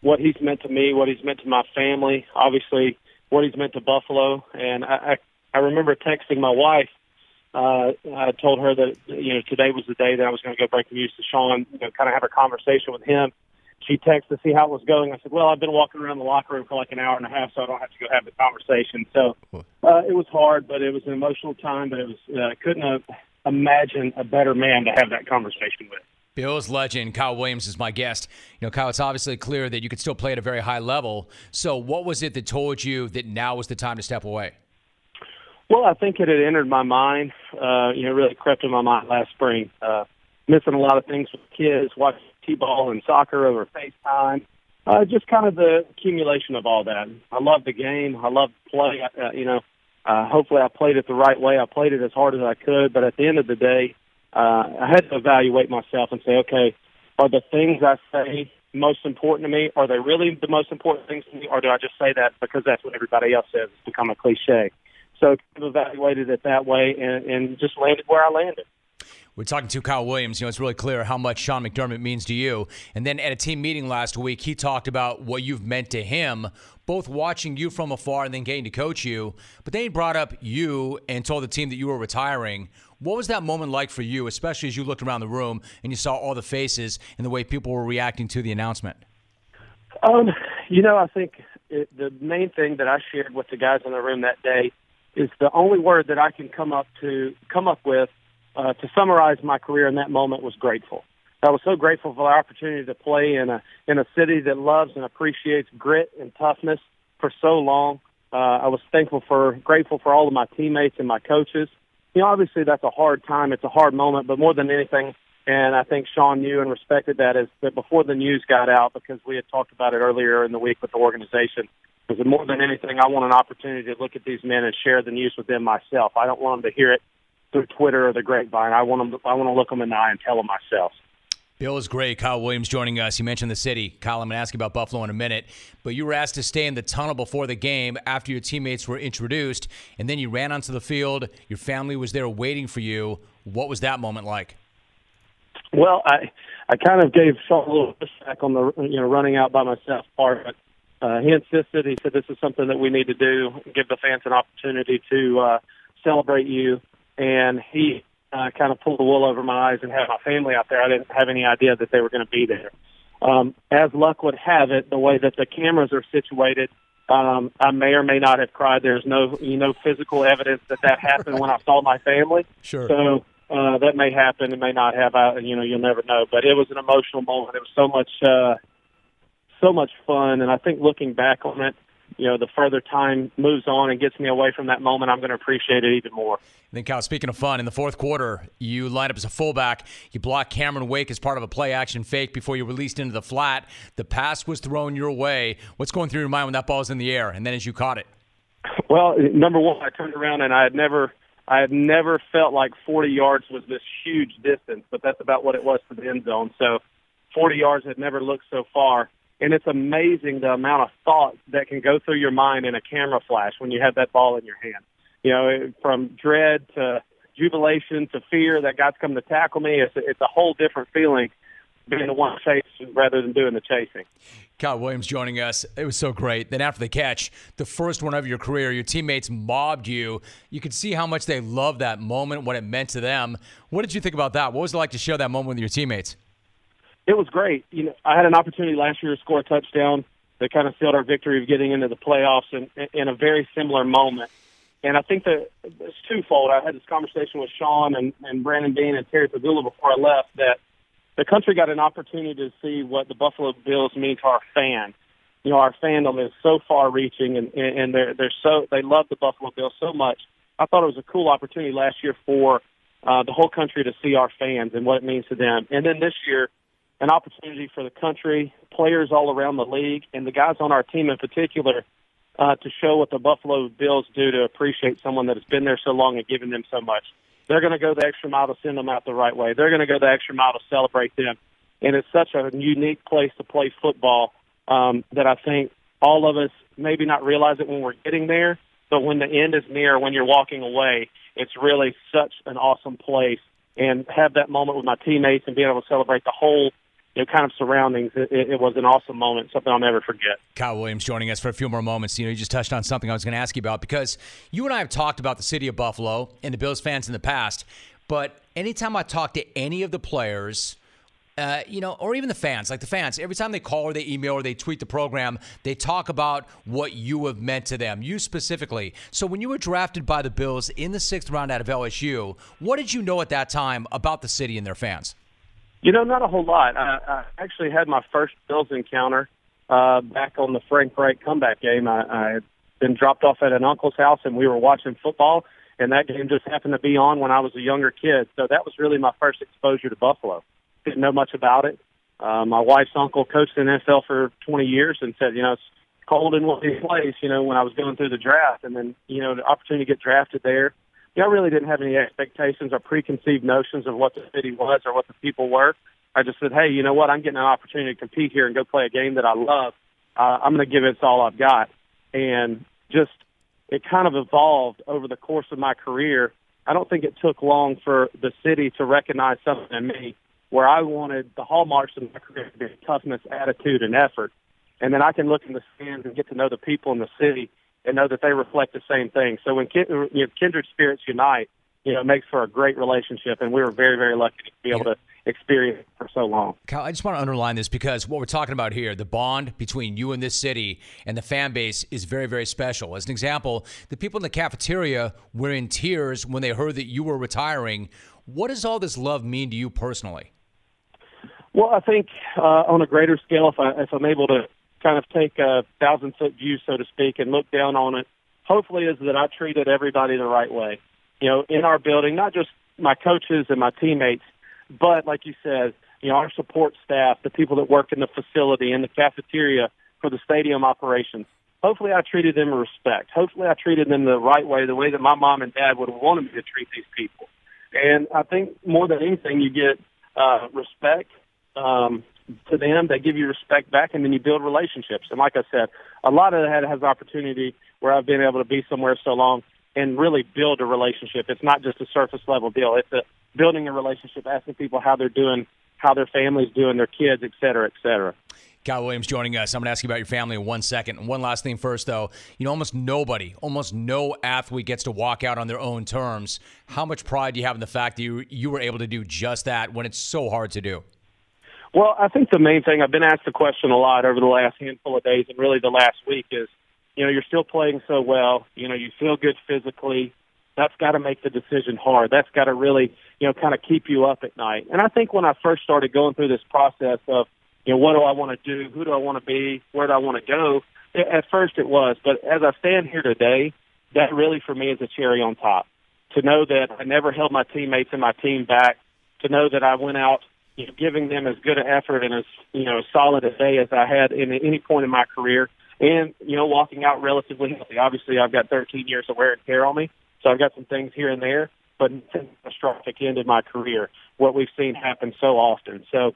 what he's meant to me, what he's meant to my family, obviously what he's meant to Buffalo. And I, I, I remember texting my wife. Uh, I told her that you know today was the day that I was going to go break the news to Sean. You know, kind of have a conversation with him she texted to see how it was going. I said, "Well, I've been walking around the locker room for like an hour and a half, so I don't have to go have the conversation." So uh, it was hard, but it was an emotional time. But it was uh, couldn't have imagined a better man to have that conversation with. Bills legend Kyle Williams is my guest. You know, Kyle, it's obviously clear that you could still play at a very high level. So, what was it that told you that now was the time to step away? Well, I think it had entered my mind. Uh, you know, really crept in my mind last spring. Uh, missing a lot of things with kids, watching t-ball and soccer over FaceTime. Uh, just kind of the accumulation of all that. I love the game. I love play. Uh, you know, uh, hopefully I played it the right way. I played it as hard as I could. But at the end of the day, uh, I had to evaluate myself and say, okay, are the things I say most important to me? Are they really the most important things to me, or do I just say that because that's what everybody else says? It's become a cliche. So I've evaluated it that way and, and just landed where I landed. We're talking to Kyle Williams. You know, it's really clear how much Sean McDermott means to you. And then at a team meeting last week, he talked about what you've meant to him, both watching you from afar and then getting to coach you. But then he brought up you and told the team that you were retiring. What was that moment like for you, especially as you looked around the room and you saw all the faces and the way people were reacting to the announcement? Um, you know, I think it, the main thing that I shared with the guys in the room that day is the only word that I can come up to come up with uh, to summarize my career in that moment was grateful. I was so grateful for the opportunity to play in a in a city that loves and appreciates grit and toughness for so long. Uh, I was thankful for grateful for all of my teammates and my coaches. You know, obviously that's a hard time. It's a hard moment, but more than anything, and I think Sean knew and respected that is that before the news got out, because we had talked about it earlier in the week with the organization, because more than anything, I want an opportunity to look at these men and share the news with them myself. I don't want them to hear it through Twitter or the grapevine. I want them. To, I want to look them in the eye and tell them myself. Bill is great. Kyle Williams joining us. You mentioned the city. Kyle, I'm going to ask you about Buffalo in a minute. But you were asked to stay in the tunnel before the game after your teammates were introduced, and then you ran onto the field. Your family was there waiting for you. What was that moment like? Well, I I kind of gave Sean a little pushback on the you know running out by myself part. But, uh, he insisted. He said this is something that we need to do. Give the fans an opportunity to uh, celebrate you and he uh, kind of pulled the wool over my eyes and had my family out there. I didn't have any idea that they were going to be there. Um, as luck would have it, the way that the cameras are situated, um, I may or may not have cried. There's no, you know, physical evidence that that happened when I saw my family. Sure. So uh, that may happen. It may not have. I, you know, you'll never know. But it was an emotional moment. It was so much, uh, so much fun. And I think looking back on it, you know, the further time moves on and gets me away from that moment, I'm going to appreciate it even more. And then, Cal, speaking of fun, in the fourth quarter, you lined up as a fullback. You blocked Cameron Wake as part of a play action fake before you released into the flat. The pass was thrown your way. What's going through your mind when that ball was in the air and then as you caught it? Well, number one, I turned around and I had never, I had never felt like 40 yards was this huge distance, but that's about what it was to the end zone. So 40 yards had never looked so far. And it's amazing the amount of thought that can go through your mind in a camera flash when you have that ball in your hand. You know, from dread to jubilation to fear that God's coming to tackle me. It's a, it's a whole different feeling being the one chasing rather than doing the chasing. Kyle Williams joining us. It was so great. Then after the catch, the first one of your career, your teammates mobbed you. You could see how much they loved that moment, what it meant to them. What did you think about that? What was it like to share that moment with your teammates? It was great. You know, I had an opportunity last year to score a touchdown that kind of sealed our victory of getting into the playoffs in, in a very similar moment. And I think that it's twofold. I had this conversation with Sean and, and Brandon Beane and Terry Pegula before I left that the country got an opportunity to see what the Buffalo Bills mean to our fans. You know, our fandom is so far reaching and, and they're, they're so, they love the Buffalo Bills so much. I thought it was a cool opportunity last year for uh, the whole country to see our fans and what it means to them. And then this year, an opportunity for the country, players all around the league, and the guys on our team in particular uh, to show what the Buffalo Bills do to appreciate someone that has been there so long and given them so much. They're going to go the extra mile to send them out the right way. They're going to go the extra mile to celebrate them. And it's such a unique place to play football um, that I think all of us maybe not realize it when we're getting there, but when the end is near, when you're walking away, it's really such an awesome place. And have that moment with my teammates and being able to celebrate the whole know, kind of surroundings, it, it, was an awesome moment, something I'll never forget. Kyle Williams joining us for a few more moments. You know, you just touched on something I was going to ask you about because you and I have talked about the city of Buffalo and the Bills fans in the past, but anytime I talk to any of the players, uh, you know, or even the fans, like the fans, every time they call or they email or they tweet the program, they talk about what you have meant to them, you specifically. So when you were drafted by the Bills in the sixth round out of LSU, what did you know at that time about the city and their fans? You know, not a whole lot. I, I actually had my first Bills encounter uh, back on the Frank Reich comeback game. I, I had been dropped off at an uncle's house, and we were watching football, and that game just happened to be on when I was a younger kid. So that was really my first exposure to Buffalo. Didn't know much about it. Uh, my wife's uncle coached in NFL for 20 years and said, you know, it's cold in one place, you know, when I was going through the draft. And then, you know, the opportunity to get drafted there – I really didn't have any expectations or preconceived notions of what the city was or what the people were. I just said, hey, you know what? I'm getting an opportunity to compete here and go play a game that I love. Uh, I'm going to give it all I've got. And just it kind of evolved over the course of my career. I don't think it took long for the city to recognize something in me where I wanted the hallmarks of my career to be toughness, attitude, and effort. And then I can look in the stands and get to know the people in the city and know that they reflect the same thing. So when kin- you know, kindred spirits unite, you know, it makes for a great relationship, and we were very, very lucky to be able to experience it for so long. Kyle, I just want to underline this because what we're talking about here, the bond between you and this city and the fan base is very, very special. As an example, the people in the cafeteria were in tears when they heard that you were retiring. What does all this love mean to you personally? Well, I think uh, on a greater scale, if, I, if I'm able to kind of take a thousand foot view, so to speak, and look down on it. Hopefully, is that I treated everybody the right way. You know, in our building, not just my coaches and my teammates, but like you said, you know, our support staff, the people that work in the facility, in the cafeteria for the stadium operations. Hopefully, I treated them with respect. Hopefully, I treated them the right way, the way that my mom and dad would have wanted me to treat these people. And I think more than anything, you get uh, respect, um, to them. They give you respect back, and then you build relationships. And like I said, a lot of that has opportunity where I've been able to be somewhere so long and really build a relationship. It's not just a surface level deal. It's a building a relationship, asking people how they're doing, how their family's doing, their kids, et cetera, et cetera. Kyle Williams joining us. I'm going to ask you about your family in one second. one last thing first, though. You know, almost nobody, almost no athlete gets to walk out on their own terms. How much pride do you have in the fact that you, you were able to do just that when it's so hard to do? Well, I think the main thing I've been asked the question a lot over the last handful of days, and really the last week is, you know, you're still playing so well. You know, you feel good physically. That's got to make the decision hard. That's got to really, you know, kind of keep you up at night. And I think when I first started going through this process of, you know, what do I want to do? Who do I want to be? Where do I want to go? At first it was, but as I stand here today, that really for me is a cherry on top. To know that I never held my teammates and my team back. To know that I went out you know, giving them as good an effort and as you know solid a day as I had in any point in my career, and you know walking out relatively healthy. Obviously, I've got 13 years of wear and tear on me, so I've got some things here and there, but a catastrophic end in my career. What we've seen happen so often. So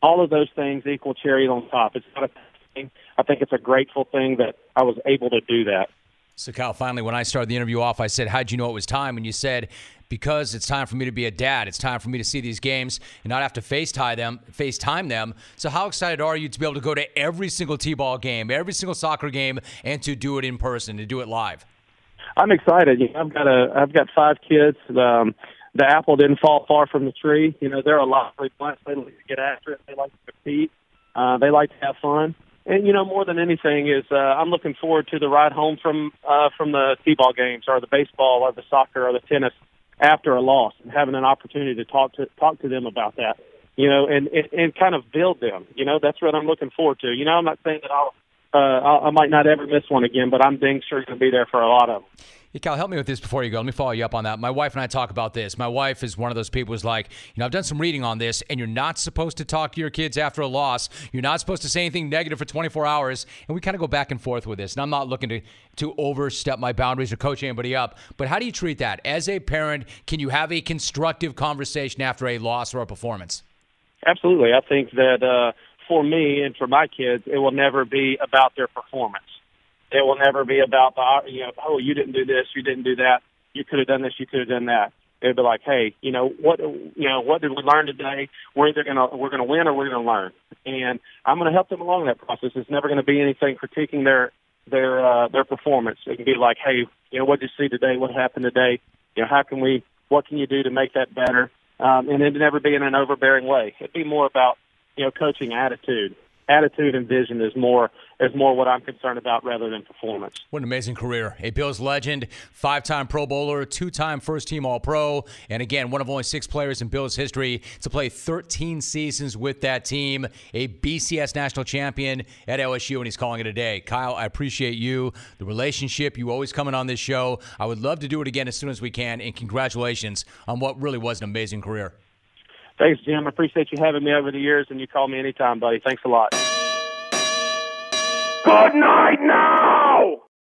all of those things equal cherry on top. It's not a thing. I think it's a grateful thing that I was able to do that. So, Cal, finally, when I started the interview off, I said, How'd you know it was time? And you said, Because it's time for me to be a dad. It's time for me to see these games and not have to FaceTime them. FaceTime them. So, how excited are you to be able to go to every single T ball game, every single soccer game, and to do it in person, to do it live? I'm excited. You know, I've got a, I've got five kids. Um, the apple didn't fall far from the tree. You know, they're a lively bunch. They like to get after it. They like to compete. Uh, they like to have fun and you know more than anything is uh, I'm looking forward to the ride home from uh, from the t-ball games or the baseball or the soccer or the tennis after a loss and having an opportunity to talk to talk to them about that, you know, and and, and kind of build them. You know, that's what I'm looking forward to. You know, I'm not saying that I'll uh, I might not ever miss one again, but I'm dang sure going to be there for a lot of them. Hey, Cal, help me with this before you go. Let me follow you up on that. My wife and I talk about this. My wife is one of those people who's like, you know, I've done some reading on this, and you're not supposed to talk to your kids after a loss. You're not supposed to say anything negative for 24 hours. And we kind of go back and forth with this. And I'm not looking to, to overstep my boundaries or coach anybody up. But how do you treat that? As a parent, can you have a constructive conversation after a loss or a performance? Absolutely. I think that uh, for me and for my kids, it will never be about their performance it will never be about the you know oh you didn't do this you didn't do that you could have done this you could have done that. It'll be like hey you know what you know what did we learn today? We're either gonna we're gonna win or we're gonna learn, and I'm gonna help them along that process. It's never gonna be anything critiquing their their uh, their performance. It can be like hey you know what did you see today? What happened today? You know how can we what can you do to make that better? Um, and it never be in an overbearing way. It'd be more about you know coaching attitude attitude and vision is more is more what I'm concerned about rather than performance. What an amazing career. A Bills legend, five time Pro Bowler, two time first team All Pro, and again, one of only six players in Bills history to play 13 seasons with that team. A BCS national champion at LSU, and he's calling it a day. Kyle, I appreciate you, the relationship, you always coming on this show. I would love to do it again as soon as we can, and congratulations on what really was an amazing career. Thanks, Jim. I appreciate you having me over the years, and you call me anytime, buddy. Thanks a lot. Good night now.